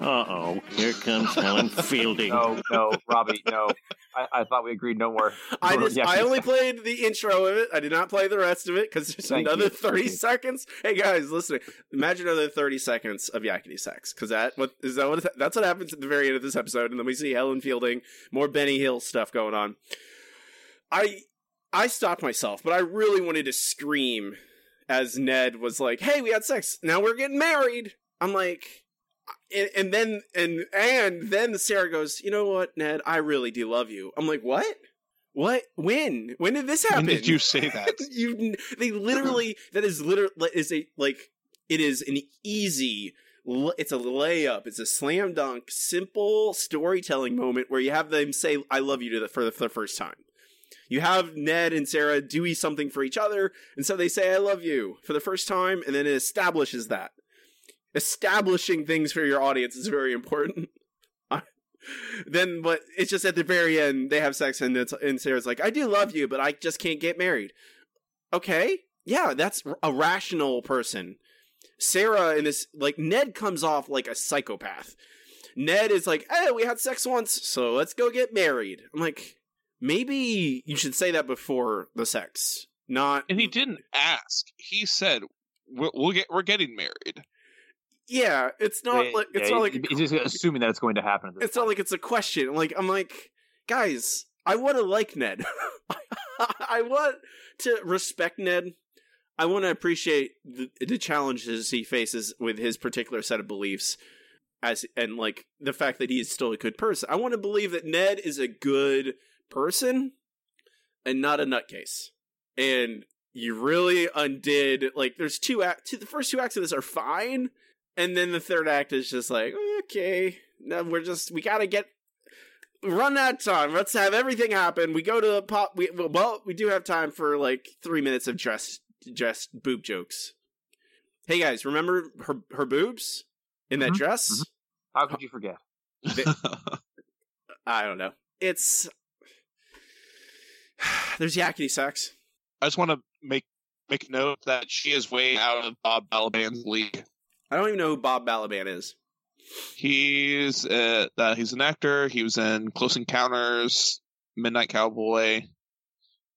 Uh oh, here comes Helen Fielding. No, no, Robbie, no. I, I thought we agreed no more. I just Yeah, I only played the intro of it. I did not play the rest of it because there's Thank another you. thirty Thank you. seconds. Hey guys, listen. Imagine another thirty seconds of yakety sax because that what is that what that's what happens at the very end of this episode, and then we see Helen Fielding, more Benny Hill stuff going on. I I stopped myself, but I really wanted to scream as Ned was like, "Hey, we had sex. Now we're getting married." I'm like, and, and then and and then Sarah goes, "You know what, Ned? I really do love you." I'm like, "What? What? When? When did this happen?" When did you say that? you they literally that is literally is a like it is an easy it's a layup. It's a slam dunk, simple storytelling moment where you have them say "I love you" to the for the, for the first time. You have Ned and Sarah do something for each other, and so they say "I love you" for the first time, and then it establishes that. Establishing things for your audience is very important. then, but it's just at the very end they have sex, and it's, and Sarah's like, "I do love you, but I just can't get married." Okay, yeah, that's a rational person. Sarah in this like Ned comes off like a psychopath. Ned is like, "Hey, we had sex once, so let's go get married." I'm like, maybe you should say that before the sex, not. And he didn't ask. He said, "We'll, we'll get we're getting married." Yeah, it's not Yeah, like it's yeah, not like he's just assuming that it's going to happen. It's not like it's a question. Like I'm like, guys, I want to like Ned. I want to respect Ned. I want to appreciate the, the challenges he faces with his particular set of beliefs, as and like the fact that he is still a good person. I want to believe that Ned is a good person and not a nutcase. And you really undid like there's two act the first two acts of this are fine, and then the third act is just like okay, now we're just we gotta get run out of time. Let's have everything happen. We go to the pop. We well, we do have time for like three minutes of dress dress boob jokes. Hey guys, remember her her boobs in that Mhm, dress? How could you forget? They- I don't know. It's there's yakety sax. I just want to make make note that she is way out of Bob Balaban's league. I don't even know who Bob Balaban is. He's uh, uh, he's an actor. He was in Close Encounters, Midnight Cowboy.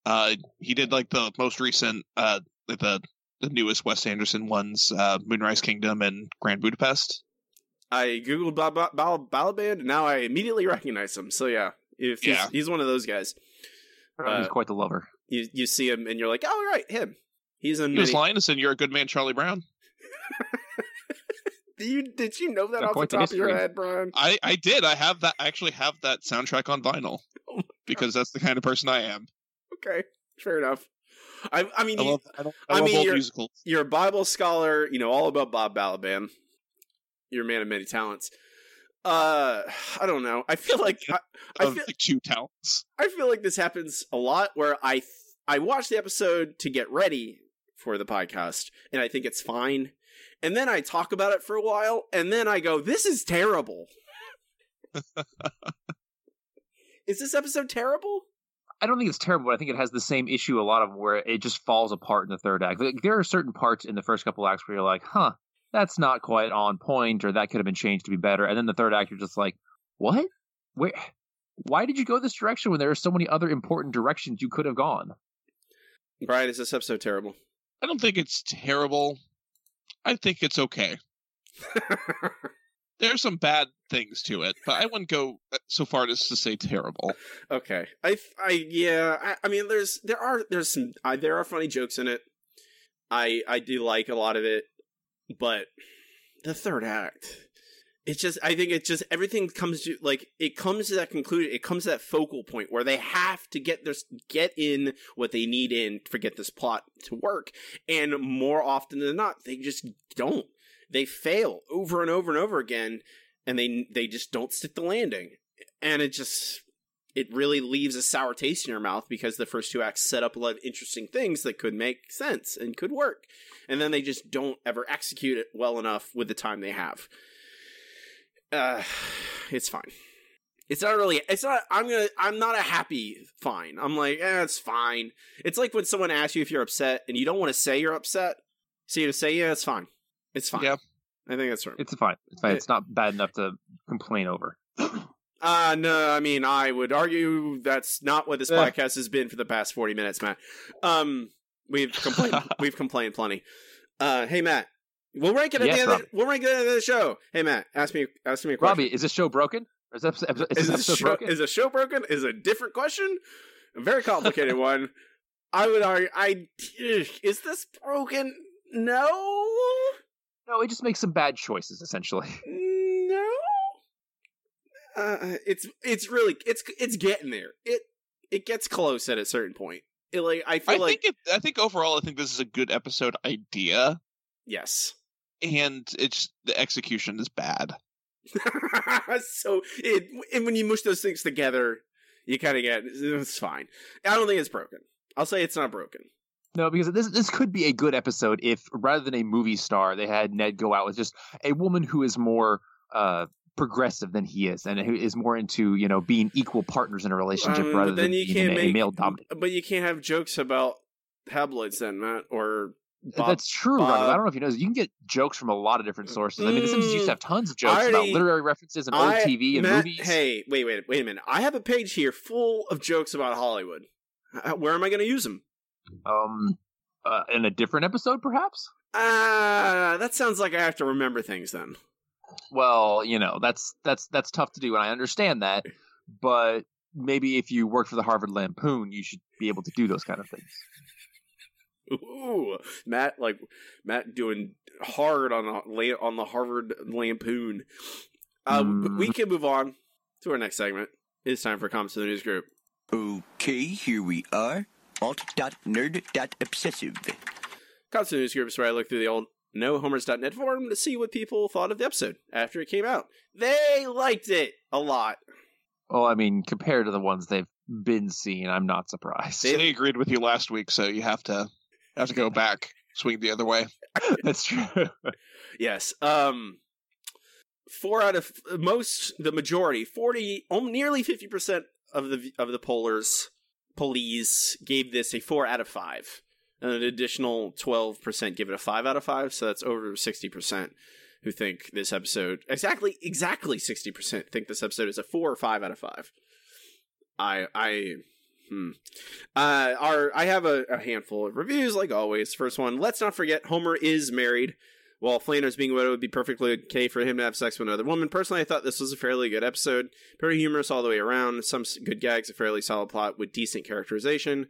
Uh, he did like the most recent, uh, like the the newest Wes Anderson ones, uh, Moonrise Kingdom and Grand Budapest. I googled Bob, Bob, Bob Balaban, and now I immediately recognize him. So yeah, if he's, Yeah. he's one of those guys. he's Uh, quite the lover. You you see him and you're like, oh right, him. He's in He was many. Linus and You're a Good Man, Charlie Brown. Do you did you know that Got off the top of your head, Bryan? I I did. I have that. I actually have that soundtrack on vinyl Oh because that's the kind of person I am. Okay, fair enough. I I mean, I love, I, don't, I, I mean you're, musicals. you're a Bible scholar, you know all about Bob Balaban. You're a man of many talents. Uh, I don't know. I feel like I, I feel like two talents. I feel like this happens a lot where I th- I watch the episode to get ready for the podcast and I think it's fine. And then I talk about it for a while and then I go, "This is terrible." is this episode terrible? I don't think it's terrible. But I think it has the same issue a lot of them where it just falls apart in the third act. Like, there are certain parts in the first couple acts where you're like, "Huh, that's not quite on point," or that could have been changed to be better. And then the third act, you're just like, "What? Where? Why did you go this direction when there are so many other important directions you could have gone?" Bryan, is this episode terrible? I don't think it's terrible. I think it's okay. There's some bad things to it, but I wouldn't go uh, so far as to say terrible. Okay. I I yeah, I, I mean there's there are there's some I, there are funny jokes in it. I I do like a lot of it, but the third act it's just I think it's just everything comes to like it comes to that conclusion, it comes to that focal point where they have to get this get in what they need in to get this plot to work. And more often than not, they just don't. They fail over and over and over again and they they just don't stick the landing. And it just it really leaves a sour taste in your mouth because the first two acts set up a lot of interesting things that could make sense and could work. And then they just don't ever execute it well enough with the time they have. Uh it's fine. It's not really it's not I'm gonna I'm not a happy fine. I'm like, eh, it's fine. It's like when someone asks you if you're upset and you don't want to say you're upset. So you just say, Yeah, it's fine. It's fine. Yeah. I think that's right. It's fine. It's fine. It- It's not bad enough to complain over. Uh no, I mean I would argue that's not what this Eh. podcast has been for the past forty minutes, Matt. Um we've complained we've complained plenty. Uh hey Matt. We'll rank it at Yes, the end of the, we'll rank it at the end of the show. Hey Matt, ask me ask me a question. Robbie, is this show broken? Is this episode, is is, this this episode show, broken? is a show broken? Is a different question? A very complicated one. I would argue I is this broken? No. No, it just makes some bad choices essentially. No. Uh, it's it's really it's it's getting there. It it gets close at a certain point. It, like I feel I like think it, I think overall, I think this is a good episode idea. yes. And it's the execution is bad. so it and when you mush those things together, you kind of get it's fine. I don't think it's broken. I'll say it's not broken. No, because this this could be a good episode if rather than a movie star, they had Ned go out with just a woman who is more uh, progressive than he is, and who is more into you know being equal partners in a relationship Um, rather then than you being can't a, make male dominant. But you can't have jokes about tabloids then, Matt, or Bob- That's true. Bob- I don't know if you know this. You can get jokes from a lot of different sources. I mean, The Simpsons used to have tons of Mm, I jokes about literary references and old TV and Matt, movies. Hey, wait, wait, wait a minute. I have a page here full of jokes about Hollywood. Uh, Where am I going to use them? Um, uh, in a different episode, perhaps. Ah, that sounds like I have to remember things then. Well, you know, that's that's that's tough to do, and I understand that. But maybe if you work for the Harvard Lampoon, you should be able to do those kind of things. Ooh, Matt, like Matt doing hard on the on the Harvard Lampoon. Uh, Mm. We can move on to our next segment. It's time for comments to the news group. Okay, here we are. Alt.nerd.obsessive. Comments to the news group is where I look through the old nohomers.net forum to see what people thought of the episode after it came out. They liked it a lot. Well, I mean, compared to the ones they've been seeing, I'm not surprised. They agreed with you last week, so you have to have to go back, swing the other way. That's true. Yes. Um four out of most the majority, 40 um, nearly 50% of the of the pollers police gave this a 4 out of 5. And an additional 12% give it a 5 out of 5, so that's over 60% who think this episode exactly exactly 60% think this episode is a 4 or 5 out of 5. I I Hmm. Uh, our I have a, a handful of reviews, like always. First one, let's not forget Homer is married. While Flanders being a widow would be perfectly okay for him to have sex with another woman. Personally, I thought this was a fairly good episode. Very humorous all the way around. Some good gags, a fairly solid plot with decent characterization.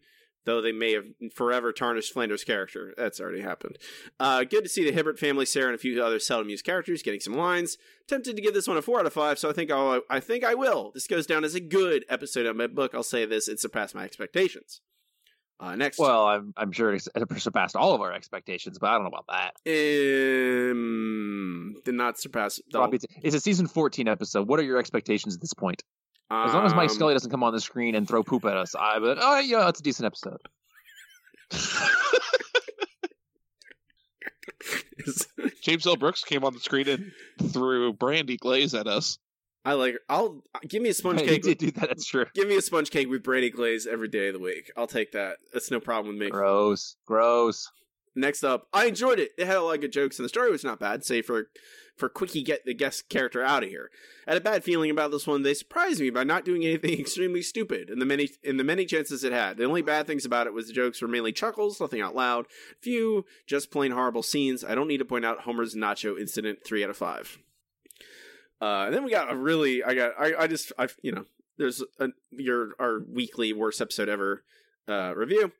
Though they may have forever tarnished Flanders' character. That's already happened. Uh, good to see the Hibbert family, Sarah, and a few other seldom used characters getting some lines. Tempted to give this one a four out of five, so I think I'll, I think I will. This goes down as a good episode of my book. I'll say this: it surpassed my expectations. Uh, next, Well, I'm I'm sure it surpassed all of our expectations, but I don't know about that. um, did not surpass. The, Robbie, it's, it's a season 14 episode. What are your expectations at this point? As long as Mike Um, Scully doesn't come on the screen and throw poop at us, I but oh yeah, it's a decent episode. James L. Brooks came on the screen and threw brandy glaze at us. I like. I'll give me a sponge cake. did do that. That's true. Give me a sponge cake with brandy glaze every day of the week. I'll take that. That's no problem with me. Gross, gross. Next up, I enjoyed it. It had a lot of good jokes, and the story was not bad, save for for Quickie get the guest character out of here. I had a bad feeling about this one. They surprised me by not doing anything extremely stupid in the many in the many chances it had. The only bad things about it was the jokes were mainly chuckles, nothing out loud, few just plain horrible scenes. I don't need to point out Homer's nacho incident. Three out of five. Uh, and then we got a really, I got, I, I just, I, you know, there's a, your our weekly worst episode ever uh, review.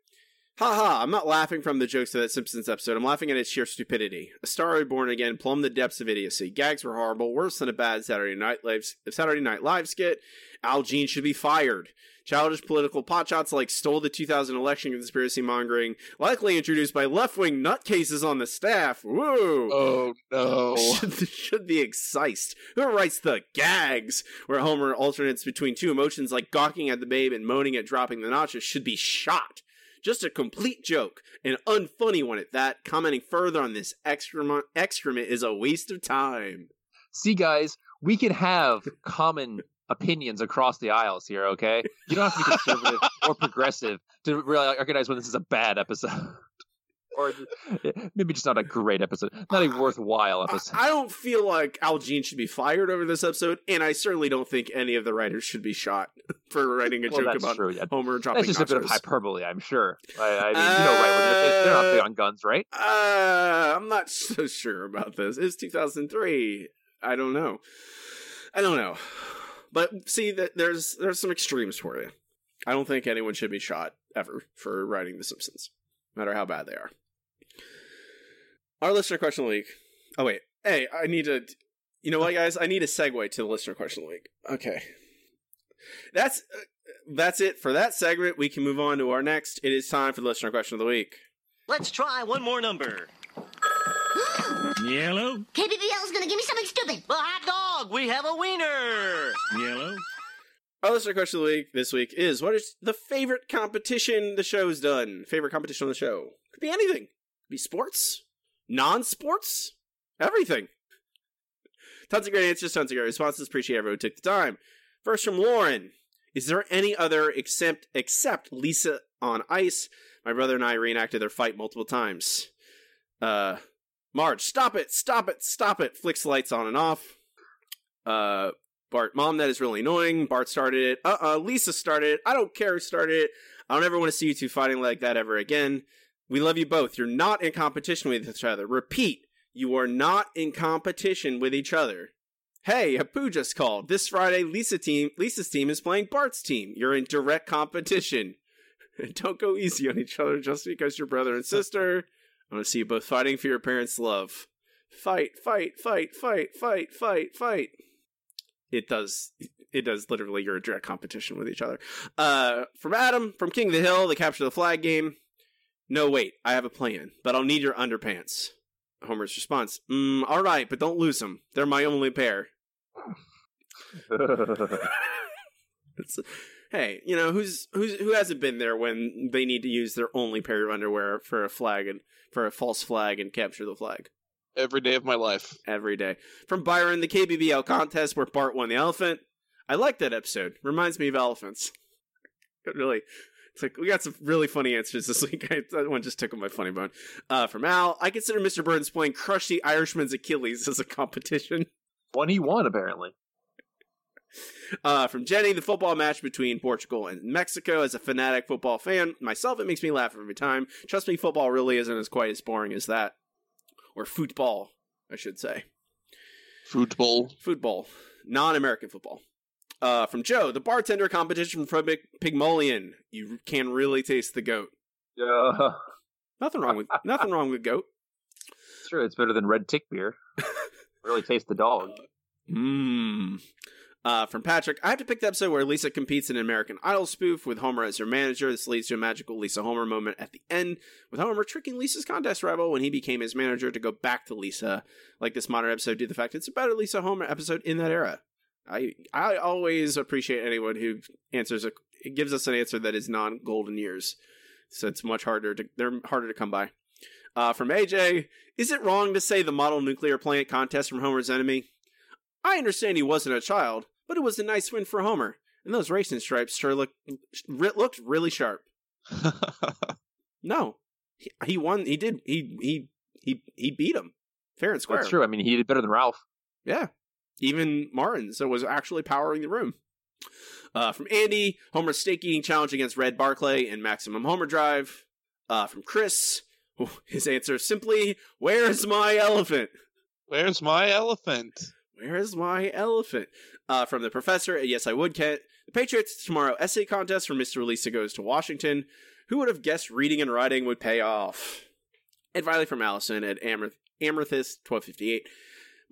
Ha ha, I'm not laughing from the jokes of that Simpsons episode. I'm laughing at its sheer stupidity. A star reborn again plumbed the depths of idiocy. Gags were horrible, worse than a bad Saturday Night Live Saturday Night Live skit. Al Jean should be fired. Childish political potshots like stole the 2000 election conspiracy mongering, likely introduced by left wing nutcases on the staff. Woo! Oh no! should, should be excised. Who writes the gags where Homer alternates between two emotions like gawking at the babe and moaning at dropping the nachos should be shot. Just a complete joke, an unfunny one at that. Commenting further on this excrement, excrement is a waste of time. See, guys, we can have common opinions across the aisles here. Okay, you don't have to be conservative or progressive to really recognize when this is a bad episode. Or maybe just not a great episode, not a worthwhile episode. I don't feel like Al Jean should be fired over this episode, and I certainly don't think any of the writers should be shot for writing a Well, joke about true, yeah. Homer dropping That's just a bit of hyperbole, I'm sure. I, I mean, you know, right? They're, they're not big on guns, right? Uh, I'm not so sure about this. It's 2003. I don't know. I don't know. But see, that there's there's some extremes for you. I don't think anyone should be shot ever for writing The Simpsons, no matter how bad they are. Our listener question of the week. Oh wait, hey, I need to. You know what, guys? I need a segue to the listener question of the week. Okay, that's uh, that's it for that segment. We can move on to our next. It is time for the listener question of the week. Let's try one more number. Yellow. KBBL's gonna give me something stupid. Well, hot dog! We have a wiener! Yellow. Our listener question of the week this week is what is the favorite competition the show's done? Favorite competition on the show? Could be anything. Could be sports, non-sports, everything. Tons of great answers, tons of great responses. Appreciate everyone who took the time. First from Lauren. Is there any other except except Lisa on ice? My brother and I reenacted their fight multiple times. Uh Marge, stop it, stop it, stop it. Flicks lights on and off. Uh Bart, mom, that is really annoying. Bart started it. Uh uh Lisa started it. I don't care who started it. I don't ever want to see you two fighting like that ever again. We love you both. You're not in competition with each other. Repeat, you are not in competition with each other. Hey, Apu just called. This Friday, Lisa team, Lisa's team is playing Bart's team. You're in direct competition. Don't go easy on each other just because you're brother and sister. I want to see you both fighting for your parents' love. Fight, fight, fight, fight, fight, fight, fight. It does. It does literally. You're in direct competition with each other. Uh, from Adam, from King of the Hill, the capture the flag game. No, wait. I have a plan, but I'll need your underpants. Homer's response: mm, "All right, but don't lose them. They're my only pair." Hey, you know who's who's who hasn't been there when they need to use their only pair of underwear for a flag and for a false flag and capture the flag Every day of my life. every day. From Byron, the KBBL contest where Bart won the elephant. I like that episode. Reminds me of elephants. It really, it's like we got some really funny answers this week. I, that one just tickled my funny bone. Uh, from Al, I consider Mr. Burns playing Crush the Irishman's Achilles as a competition. One he won apparently. Uh, from Jenny, the football match between Portugal and Mexico. As a fanatic football fan myself, it makes me laugh every time. Trust me, football really isn't as quite as boring as that. Or football, I should say. Football. Football. Non American football. Uh, from Joe, the bartender competition from Pig- Pygmalion. You can really taste the goat. Yeah, Nothing wrong with nothing wrong with goat. it's true. It's better than red tick beer. really taste the dog. Mmm. Uh, from Patrick, I have to pick the episode where Lisa competes in an American Idol spoof with Homer as her manager. This leads to a magical Lisa Homer moment at the end, with Homer tricking Lisa's contest rival when he became his manager to go back to Lisa, like this modern episode did. The fact it's a better Lisa Homer episode in that era. I I always appreciate anyone who answers a gives us an answer that is non golden years. So it's much harder to they're harder to come by. Uh, from AJ, is it wrong to say the model nuclear plant contest from Homer's enemy? I understand he wasn't a child, but it was a nice win for Homer, and those racing stripes sure looked looked really sharp. No, he, he won. He did. He he he he beat him fair and square. That's true. I mean, he did better than Ralph. Yeah, even Martin. So was actually powering the room. Uh, from Andy, Homer's steak eating challenge against Red Barclay and Maximum Homerdrive. Uh, from Chris, his answer is simply, "Where's my elephant?" Where's my elephant? Where's my elephant? Uh, from the professor, yes, I would, Kent. The Patriots tomorrow essay contest for Mr. Lisa goes to Washington. Who would have guessed reading and writing would pay off? And finally, from Allison at Amethyst 1258.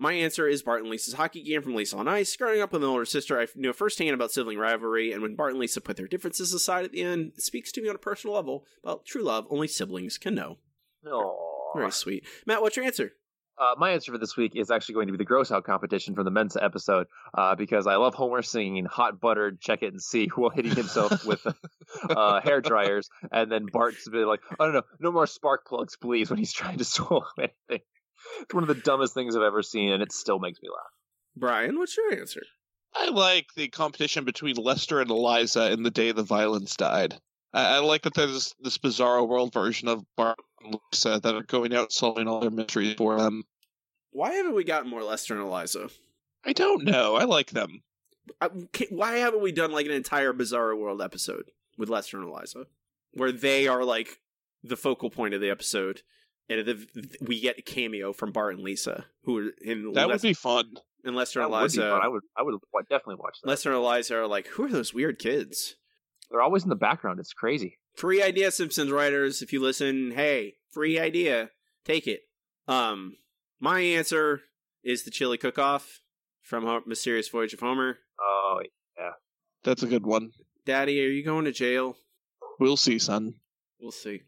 My answer is Bart and Lisa's hockey game from Lisa on Ice. Growing up with an older sister, I knew firsthand about sibling rivalry, and when Bart and Lisa put their differences aside at the end, it speaks to me on a personal level about true love only siblings can know. Oh, Very sweet. Matt, what's your answer? Uh, my answer for this week is actually going to be the gross out competition from the Mensa episode uh, because I love Homer singing "Hot Buttered, Check It and See" while hitting himself with uh, hair dryers, and then Bart's been like, "I don't know, no more spark plugs, please," when he's trying to swallow anything. It's one of the dumbest things I've ever seen, and it still makes me laugh. Bryan, what's your answer? I like the competition between Lester and Eliza in the day the violence died. I, I like that there's this bizarro world version of Bart and Lisa that are going out solving all their mysteries for them. Why haven't we gotten more Lester and Eliza? I don't know. I like them. I, ca- why haven't we done like an entire Bizarro World episode with Lester and Eliza, where they are like the focal point of the episode, and the, we get a cameo from Bart and Lisa, who are in That Les- would be fun. and Lester That and Eliza. fun. I would, I would wa- definitely watch that. Lester and Eliza are like, who are those weird kids? They're always in the background. It's crazy. Free idea, Simpsons writers. If you listen, hey, free idea, take it. Um, my answer is the chili cook-off from Ho- Mysterious Voyage of Homer. Oh yeah, That's a good one. Daddy, are you going to jail? We'll see, son. We'll see.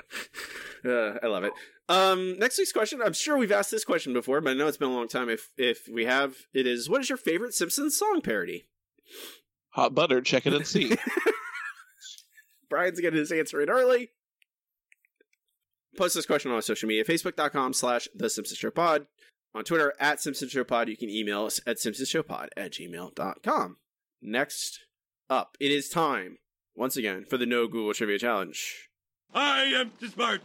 Uh, I love it. Um, next week's question. I'm sure we've asked this question before, but I know it's been a long time. If if we have, it is what is your favorite Simpsons song parody? Hot butter. Check it and see. Bryan's getting his answer in early. Post this question on social media, facebook.com slash the Simpsons Show Pod. On Twitter at Simpsons Show Pod. You can email us at simpsonsshowpod at gmail.com. Next up, it is time, once again, for the No Google Trivia Challenge. I am too smart.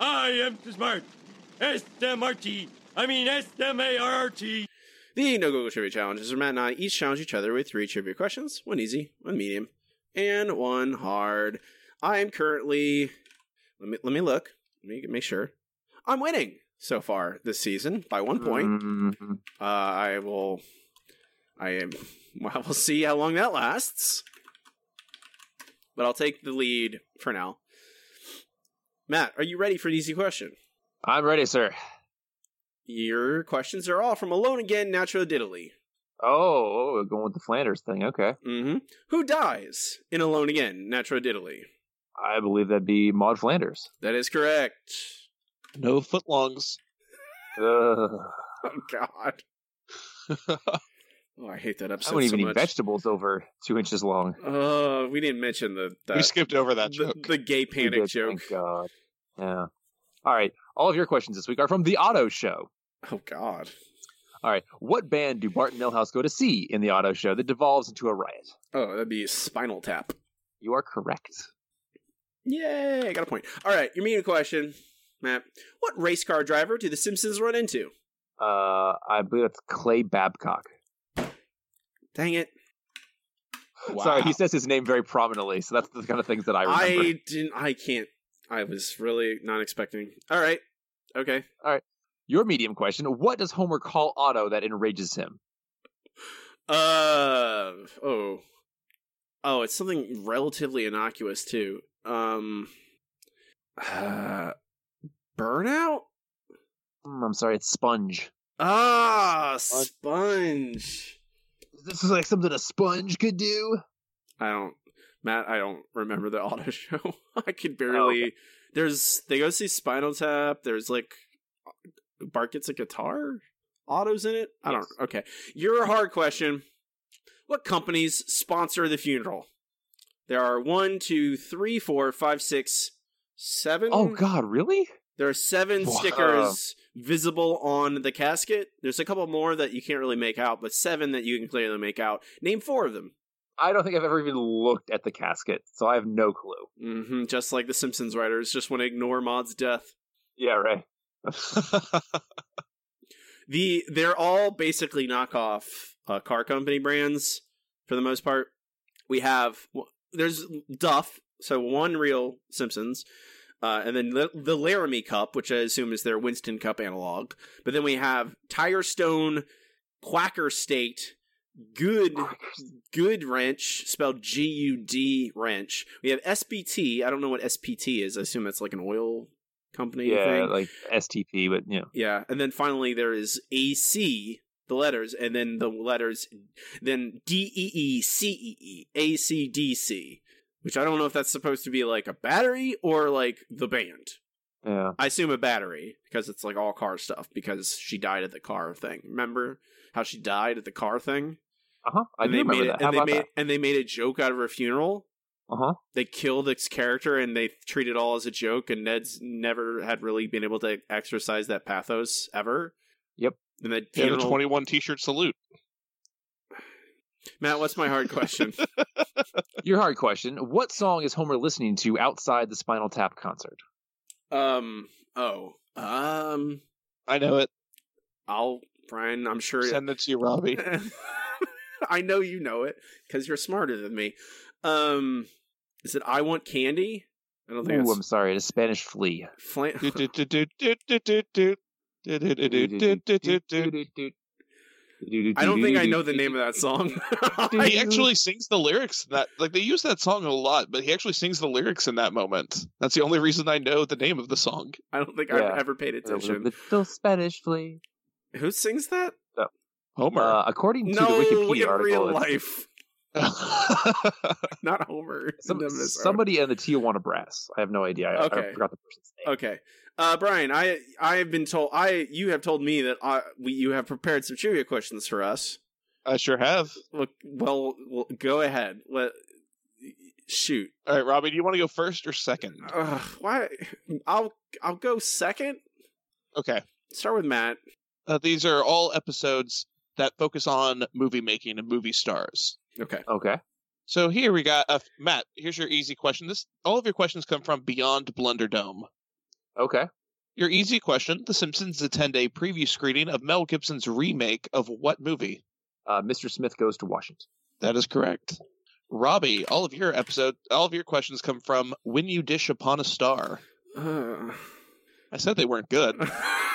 I am too smart. S-M-R-T. I mean S-M-A-R-R-T. The No Google Trivia Challenge is where Matt and I each challenge each other with three trivia questions one easy, one medium, and one hard. I am currently. Let me, let me look. Let me make sure. I'm winning so far this season by one point. Mm-hmm. Uh, I will. I am. Well, we'll see how long that lasts. But I'll take the lead for now. Matt, are you ready for an easy question? I'm ready, sir. Your questions are all from Alone Again, Natural Diddly. Oh, oh, going with the Flanders thing. Okay. Mm-hmm. Who dies in Alone Again, Natural Diddly? I believe that'd be Maude Flanders. That is correct. No footlongs. Ugh. Oh God. oh, I hate that episode. I episode wouldn't so even eat vegetables over two inches long. Oh, we didn't mention the, the we skipped over that the, joke. the gay We panic did, joke. Thank God. Yeah. All right. All of your questions this week are from the Auto Show. Oh God. All right. What band do Bart and Milhouse go to see in the Auto Show that devolves into a riot? Oh, that'd be Spinal Tap. You are correct. Yay! I got a point. All right, your medium question, Matt. What race car driver do the Simpsons run into? Uh, I believe it's Clay Babcock. Dang it! Sorry, he says his name very prominently, so that's the kind of things that I remember. I didn't. I can't. I was really not expecting. All right. Okay. All right. Your medium question: What does Homer call Otto that enrages him? Uh oh. Oh, it's something relatively innocuous too. Um uh, burnout? Mm, I'm sorry, it's Sponge. Ah, sponge. This is like something a sponge could do. I don't Matt, I don't remember the auto show. I could Oh, barely There's they go see Spinal Tap, there's like Bart gets a guitar? Autos in it? I don't okay. Your hard question. What companies sponsor the funeral? There are one, two, three, four, five, six, seven. Oh God, really? There are seven Wow. stickers visible on the casket. There's a couple more that you can't really make out, but seven that you can clearly make out. Name four of them. I don't think I've ever even looked at the casket, so I have no clue. hmm Just like the Simpsons writers just want to ignore Maude's death. Yeah, right. The they're all basically knockoff uh, car company brands for the most part. We have there's Duff, so one real Simpsons, uh, and then the, the Laramie Cup, which I assume is their Winston Cup analog. But then we have Tire Stone, Quacker State, Good Good Wrench, spelled G U D Wrench. We have SPT. I don't know what SPT is. I assume that's like an oil company. Yeah, thing. like STP, but know. Yeah, and then finally there is AC, the letters, and then the letters, then D E E C E E A C D C, which I don't know if that's supposed to be like a battery or like the band. Yeah. I assume a battery because it's like all car stuff because she died at the car thing. Remember how she died at the car thing? Uh huh. I and do they remember made that. it, How and they about made that? and they made a joke out of her funeral. Uh huh. They killed its character and they treat it all as a joke. And Ned's never had really been able to exercise that pathos ever. Yep. And that And a funeral- 21 t-shirt salute. Matt, what's my hard question? Your hard question: What song is Homer listening to outside the Spinal Tap concert? um. Oh. Um. I know it. I'll Bryan. I'm sure. Send it to you, Robbie. I know you know it because you're smarter than me. Um. Is it I want candy? I don't think Ooh, I'm sorry, it is Spanish Flea. Flan- I don't think I know the name of that song. he actually sings the lyrics that like they use that song a lot but he actually sings the lyrics in that moment that's the only reason i know the name of the song I don't think Yeah. I've ever paid attention. Little Spanish Flea. Who sings that? homer Uh, according to no, the Wikipedia in article, real it's- life. Not Homer. Some- somebody in the Tijuana Brass. I have no idea. I, Okay. I forgot the person's name. Okay. Uh, Bryan, I I have been told I you have told me that I we, you have prepared some trivia questions for us. I sure have. Look, well, well go ahead. Let shoot. All right, Robbie, do you want to go first or second? Ugh, why? I'll I'll go second. Okay. Start with Matt. Uh, these are all episodes that focus on movie making and movie stars. Okay. Okay. So here we got uh, Matt. Here's your easy question. This all of your questions come from Beyond Blunderdome. Okay. Your easy question: The Simpsons attend a preview screening of Mel Gibson's remake of what movie? Uh, Mr. Smith goes to Washington. That is correct. Robbie, all of your episode, all of your questions come from When You Dish Upon a Star. Uh, I said they weren't good.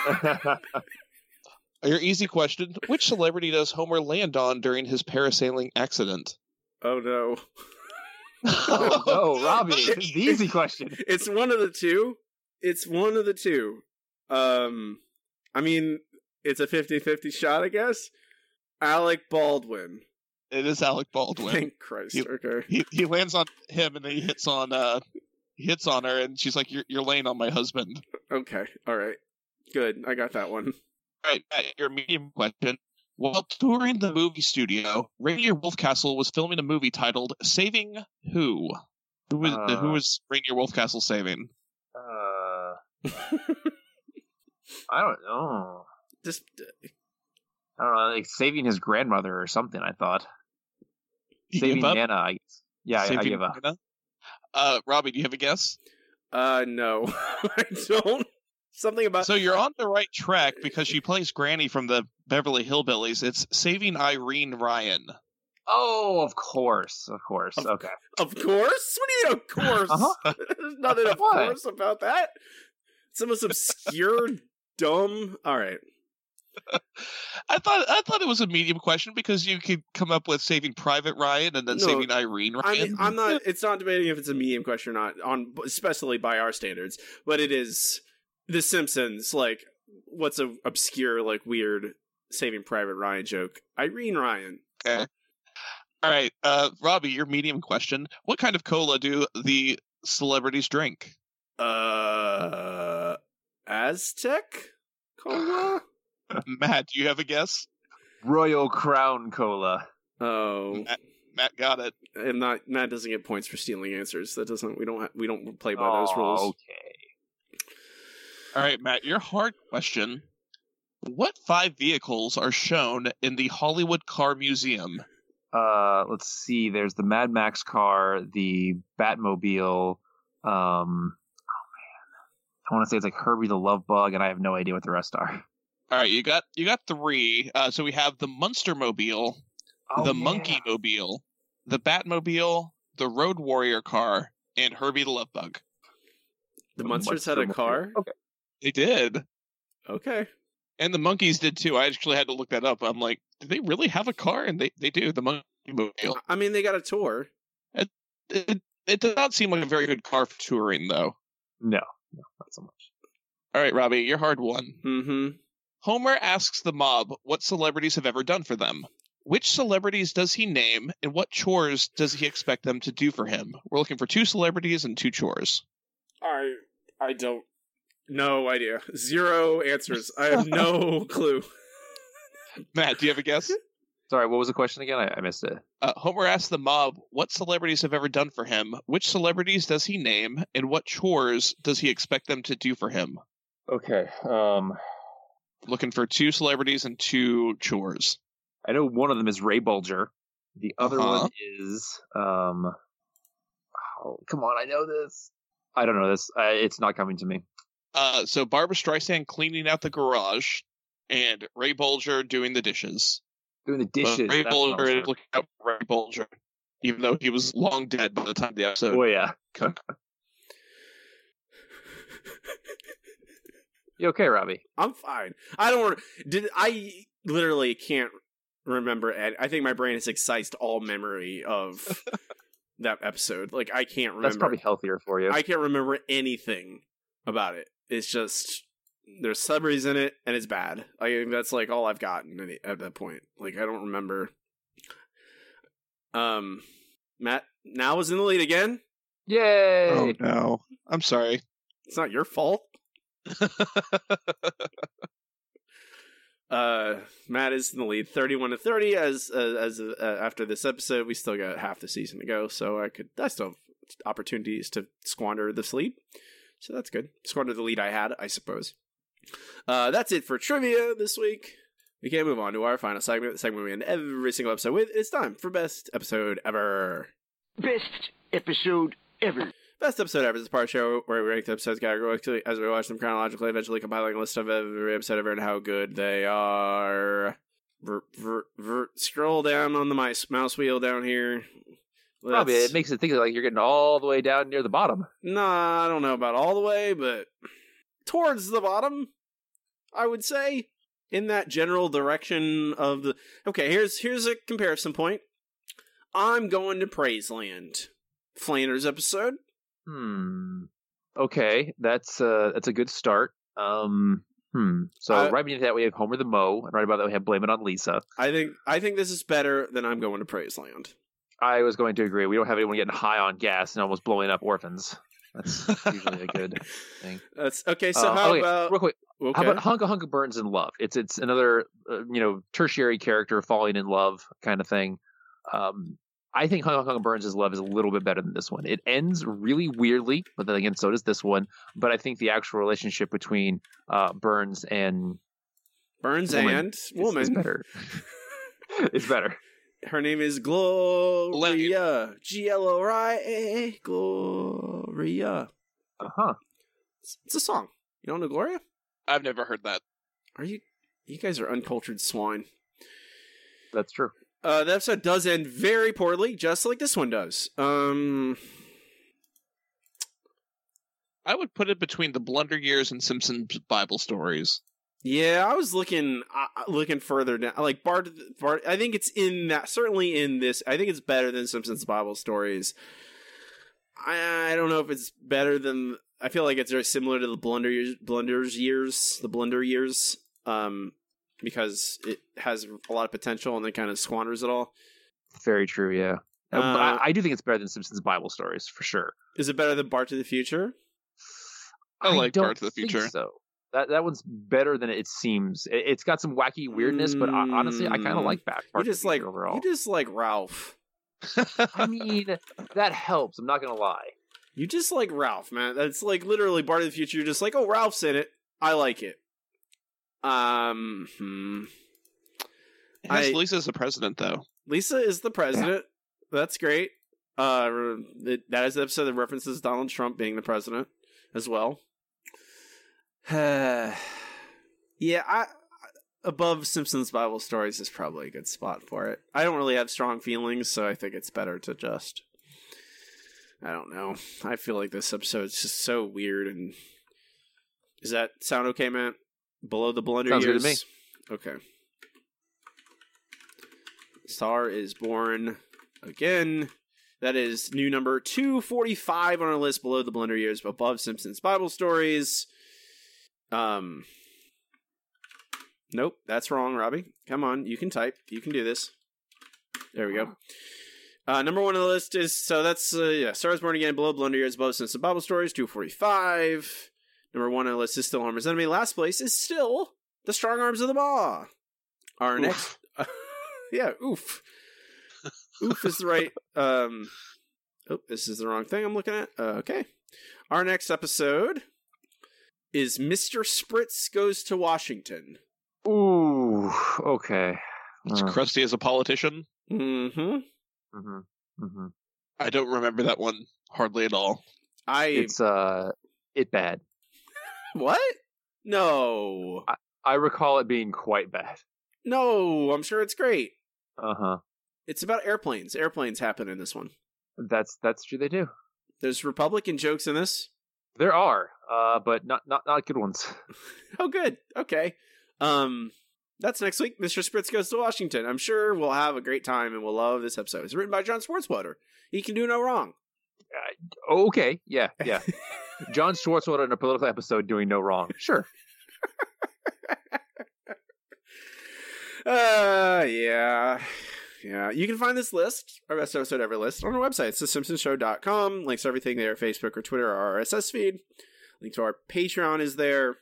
Your easy question: Which celebrity does Homer land on during his parasailing accident? oh no. oh no, Robbie! It's the easy question. It's one of the two. It's one of the two. Um, I mean, it's a 50-50 shot, I guess. Alec Baldwin. It is Alec Baldwin. Thank Christ. He- okay. He he lands on him and then he hits on uh he hits on her and she's like, "You're you're laying on my husband." Okay. All right. Good. I got that one. All right, Matt, your medium question. While touring the movie studio, Rainier Wolfcastle was filming a movie titled "Saving Who." Who was Uh. who was Rainier Wolfcastle saving? Uh, I don't know. Just I don't know, like saving his grandmother or something. I thought You saving give up? Nana. I guess. Yeah, I, I Saving give up. Nana? Uh, Robbie, do you have a guess? uh no. I don't. Something about So you're on the right track because she plays Granny from the Beverly Hillbillies. It's Saving Irene Ryan. Oh, of course, of course. Okay. Of course? What do you mean, of course? Uh-huh. There's nothing of course about that. It's the most obscure, dumb. All right. I thought I thought it was a medium question because you could come up with Saving Private Ryan and then No, Saving Irene I Ryan. mean, I'm not. It's not debating if it's a medium question or not, on especially by our standards. But it is The Simpsons. Like, what's a obscure, like weird Saving Private Ryan joke? Irene Ryan. Okay. All right, uh, Robbie, your medium question: What kind of cola do the celebrities drink? Uh, Aztec cola. Matt, do you have a guess? Royal Crown Cola. Oh, Matt, Matt got it. and not Matt doesn't get points for stealing answers. That doesn't. We don't. ha- We don't play by those rules. Okay. All right, Matt, your hard question: What five vehicles are shown in the Hollywood Car Museum? Uh, let's see. There's the Mad Max car, the Batmobile. Um, oh man, I want to say it's like Herbie the Love Bug, and I have no idea what the rest are. All right, you got you got three. Uh, so we have the Munster Mobile, Oh, the yeah. Monkey Mobile, the Batmobile, the Road Warrior car, and Herbie the Love Bug. The Munsters had a car. Mobile. Okay. They did. Okay. And the monkeys did too. I actually had to look that up. I'm like, do they really have a car? And they, they do. The monkey mobile. I mean, they got a tour. It, it, it does not seem like a very good car for touring, though. No, no, not so much. All right, Robbie, your hard one. Mm-hmm. Homer asks the mob what celebrities have ever done for them. Which celebrities does he name, and what chores does he expect them to do for him? We're looking for two celebrities and two chores. I I don't. No idea. Zero answers. I have no clue. Matt, do you have a guess? Sorry, what was the question again? I, I missed it. Uh, Homer asks the mob what celebrities have ever done for him. Which celebrities does he name, and what chores does he expect them to do for him? Okay. Um, Looking for two celebrities and two chores. I know one of them is Ray Bolger. The other Uh-huh. one is um. Oh, come on! I know this. I don't know this. Uh, it's not coming to me. Uh, so Barbra Streisand cleaning out the garage, and Ray Bolger doing the dishes. Doing the But dishes. Ray that's what I was Bolger looking out for Ray Bolger, even though he was long dead by the time the episode. Oh yeah. You okay, Robbie? I'm fine. I don't. Did I literally can't remember? Ed. I think my brain has excised all memory of that episode. Like I can't remember. That's probably healthier for you. I can't remember anything about it. It's just there's celebrities in it, and it's bad. I think that's like all I've gotten at, at that point. Like I don't remember. Um, Matt now is in the lead again. Yay! Oh no. I'm sorry. It's not your fault. uh, Matt is in the lead, thirty-one to thirty. As uh, as uh, after this episode, we still got half the season to go, so I could I still have opportunities to squander this lead. So that's good. Squander the lead I had, I suppose. Uh, that's it for trivia this week. We can move on to our final segment, the segment we end every single episode with. It's time for best episode ever. Best episode ever. Best episode ever is a part of the show where we rank the episodes categorically as we watch them chronologically, eventually compiling a list of every episode ever and how good they are. Ver, ver, ver, scroll down on the mouse, mouse wheel down here. Probably it makes it think like you're getting all the way down near the bottom. Nah, I don't know about all the way, but towards the bottom, I would say, in that general direction of the. Okay, here's here's a comparison point. I'm going to Praiseland, Flanders episode. Hmm. Okay, that's uh that's a good start. Um. Hmm. So I- right beneath that we have Homer the Moe, and right about that we have Blame It on Lisa. I think I think this is better than I'm going to Praiseland. I was going to agree. We don't have anyone getting high on gas and almost blowing up orphans. That's usually a good thing. That's okay. So Uh, how okay, about real quick? Okay. How about Hunka Hunka Burns in Love? It's it's another uh, you know tertiary character falling in love kind of thing. Um, I think Hunka Hunka Burns' love is a little bit better than this one. It ends really weirdly, but then again, so does this one. But I think the actual relationship between uh, Burns and Burns woman and is- woman is better. it's better. Her name is Gloria. G L O R I A. Gloria. Uh huh. It's, it's a song. You don't know Gloria? I've never heard that. Are you? You guys are uncultured swine. That's true. Uh, the episode does end very poorly, just like this one does. Um, I would put it between the Blunder Years and Simpsons Bible stories. Yeah, I was looking, uh, looking further down. Like Bart, Bart. I think it's in that. Certainly in this. I think it's better than Simpsons Bible stories. I, I don't know if it's better than. I feel like it's very similar to the Blunder years, Blunder's years, the Blunder years, um, because it has a lot of potential and then kind of squanders it all. Very true. Yeah. Uh, Uh, I, I do think it's better than Simpsons Bible stories for sure. Is it better than Bart to the Future? I like don't Bart to the think Future. So that that one's better than it seems. It, it's got some wacky weirdness, but I, honestly, I kind of Mm. like Bart. You Bart to the just like Future overall. you just like Ralph. I mean, that helps. I'm not gonna lie. You just like Ralph, man. That's like literally Bart of the Future. You're just like, oh, Ralph's in it. I like it. Um, hmm. Has I- Lisa as the president, though. Lisa is the president. That's great. Uh, it, that is the episode that references Donald Trump being the president as well. yeah, I above Simpsons Bible stories is probably a good spot for it. I don't really have strong feelings, so I think it's better to just. I don't know. I feel like this episode's just so weird and. Does that sound okay, man? Below the blunder Sounds good years. to me. Okay. Star is born again. That is new number 245 on our list below the Blunder years, above Simpsons Bible stories. Um Nope, that's wrong, Robbie. Come on, you can type. You can do this. There we go. Uh, number one on the list is so that's uh, yeah, Stars Born Again, Below Blunder Years, above Simpsons Bible Stories, two forty five. Number one on the list is still Homer's Enemy. Last place is still The Strong Arms of the Ma. Our Oof. next, yeah, oof, oof is the right. Um, oh, this is the wrong thing I'm looking at. Uh, okay, our next episode is Mr. Spritz goes to Washington. Ooh. Okay. It's Uh, Krusty as a politician. Mm-hmm. mhm, mhm. I don't remember that one hardly at all. I It's uh, it bad. what? No, I recall it being quite bad. no. I'm sure it's great. Uh huh. It's about airplanes. Airplanes happen in this one. That's that's true. They do. There's Republican jokes in this. There are, uh, but not not not good ones. Oh, good. Okay. Um, that's next week. Mr. Spritz goes to Washington. I'm sure we'll have a great time and we'll love this episode. It's written by John Swartzwelder. He can do no wrong. Oh, okay. Yeah. Yeah. John Swartzwelder in a political episode doing no wrong. Sure. Uh, yeah. Yeah, you can find this list, our best episode ever list, on our website. It's thesimpsonshow.com. Links to everything there, Facebook or Twitter, our RSS feed. Link to our Patreon is there.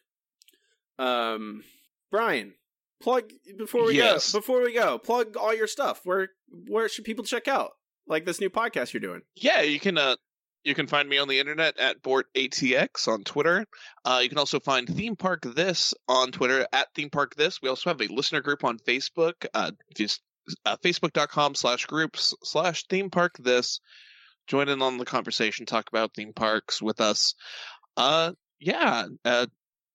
Um, Bryan, plug before we Yes. go. Before we go, plug all your stuff. Where where should people check out? Like this new podcast you're doing. Yeah, you can uh you can find me on the internet at BortATX on Twitter. Uh, you can also find Theme Park This on Twitter at Theme Park This. We also have a listener group on Facebook. Uh, just uh, Facebook.com slash groups slash Theme Park This. Join in on the conversation. Talk about theme parks with us. Uh, yeah. Uh,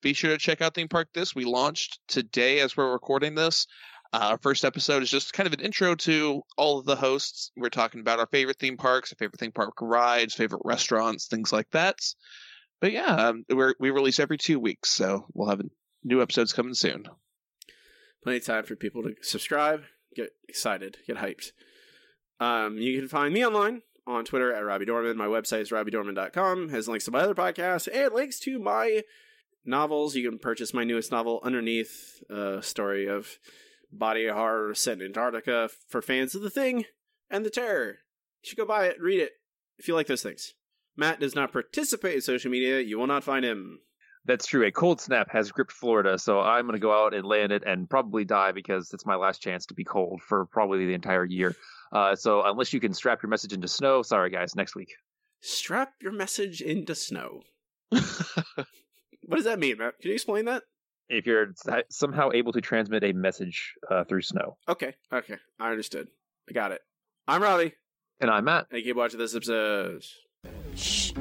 be sure to check out Theme Park This. We launched today as we're recording this. Uh, our first episode is just kind of an intro to all of the hosts. We're talking about our favorite theme parks, our favorite theme park rides, favorite restaurants, things like that. But yeah, um, we're, we release every two weeks, so we'll have new episodes coming soon. Plenty of time for people to subscribe, get excited, get hyped. Um, you can find me online on Twitter at Robbie Dorman. My website is robbiedorman.com. Has links to my other podcasts and links to my novels. You can purchase my newest novel, Underneath, a story of body horror set in Antarctica for fans of The Thing and The Terror. You should go buy it, read it, if you like those things. Matt does not participate in social media. You will not find him. That's true. A cold snap has gripped Florida, so I'm going to go out and in it and probably die because it's my last chance to be cold for probably the entire year. Uh, so unless you can strap your message into snow, sorry guys, next week. Strap your message into snow. what does that mean, Matt? Can you explain that? If you're somehow able to transmit a message uh, through snow. Okay, okay. I understood. I got it. I'm Robbie. And I'm Matt. And you keep watching this episode. Shh.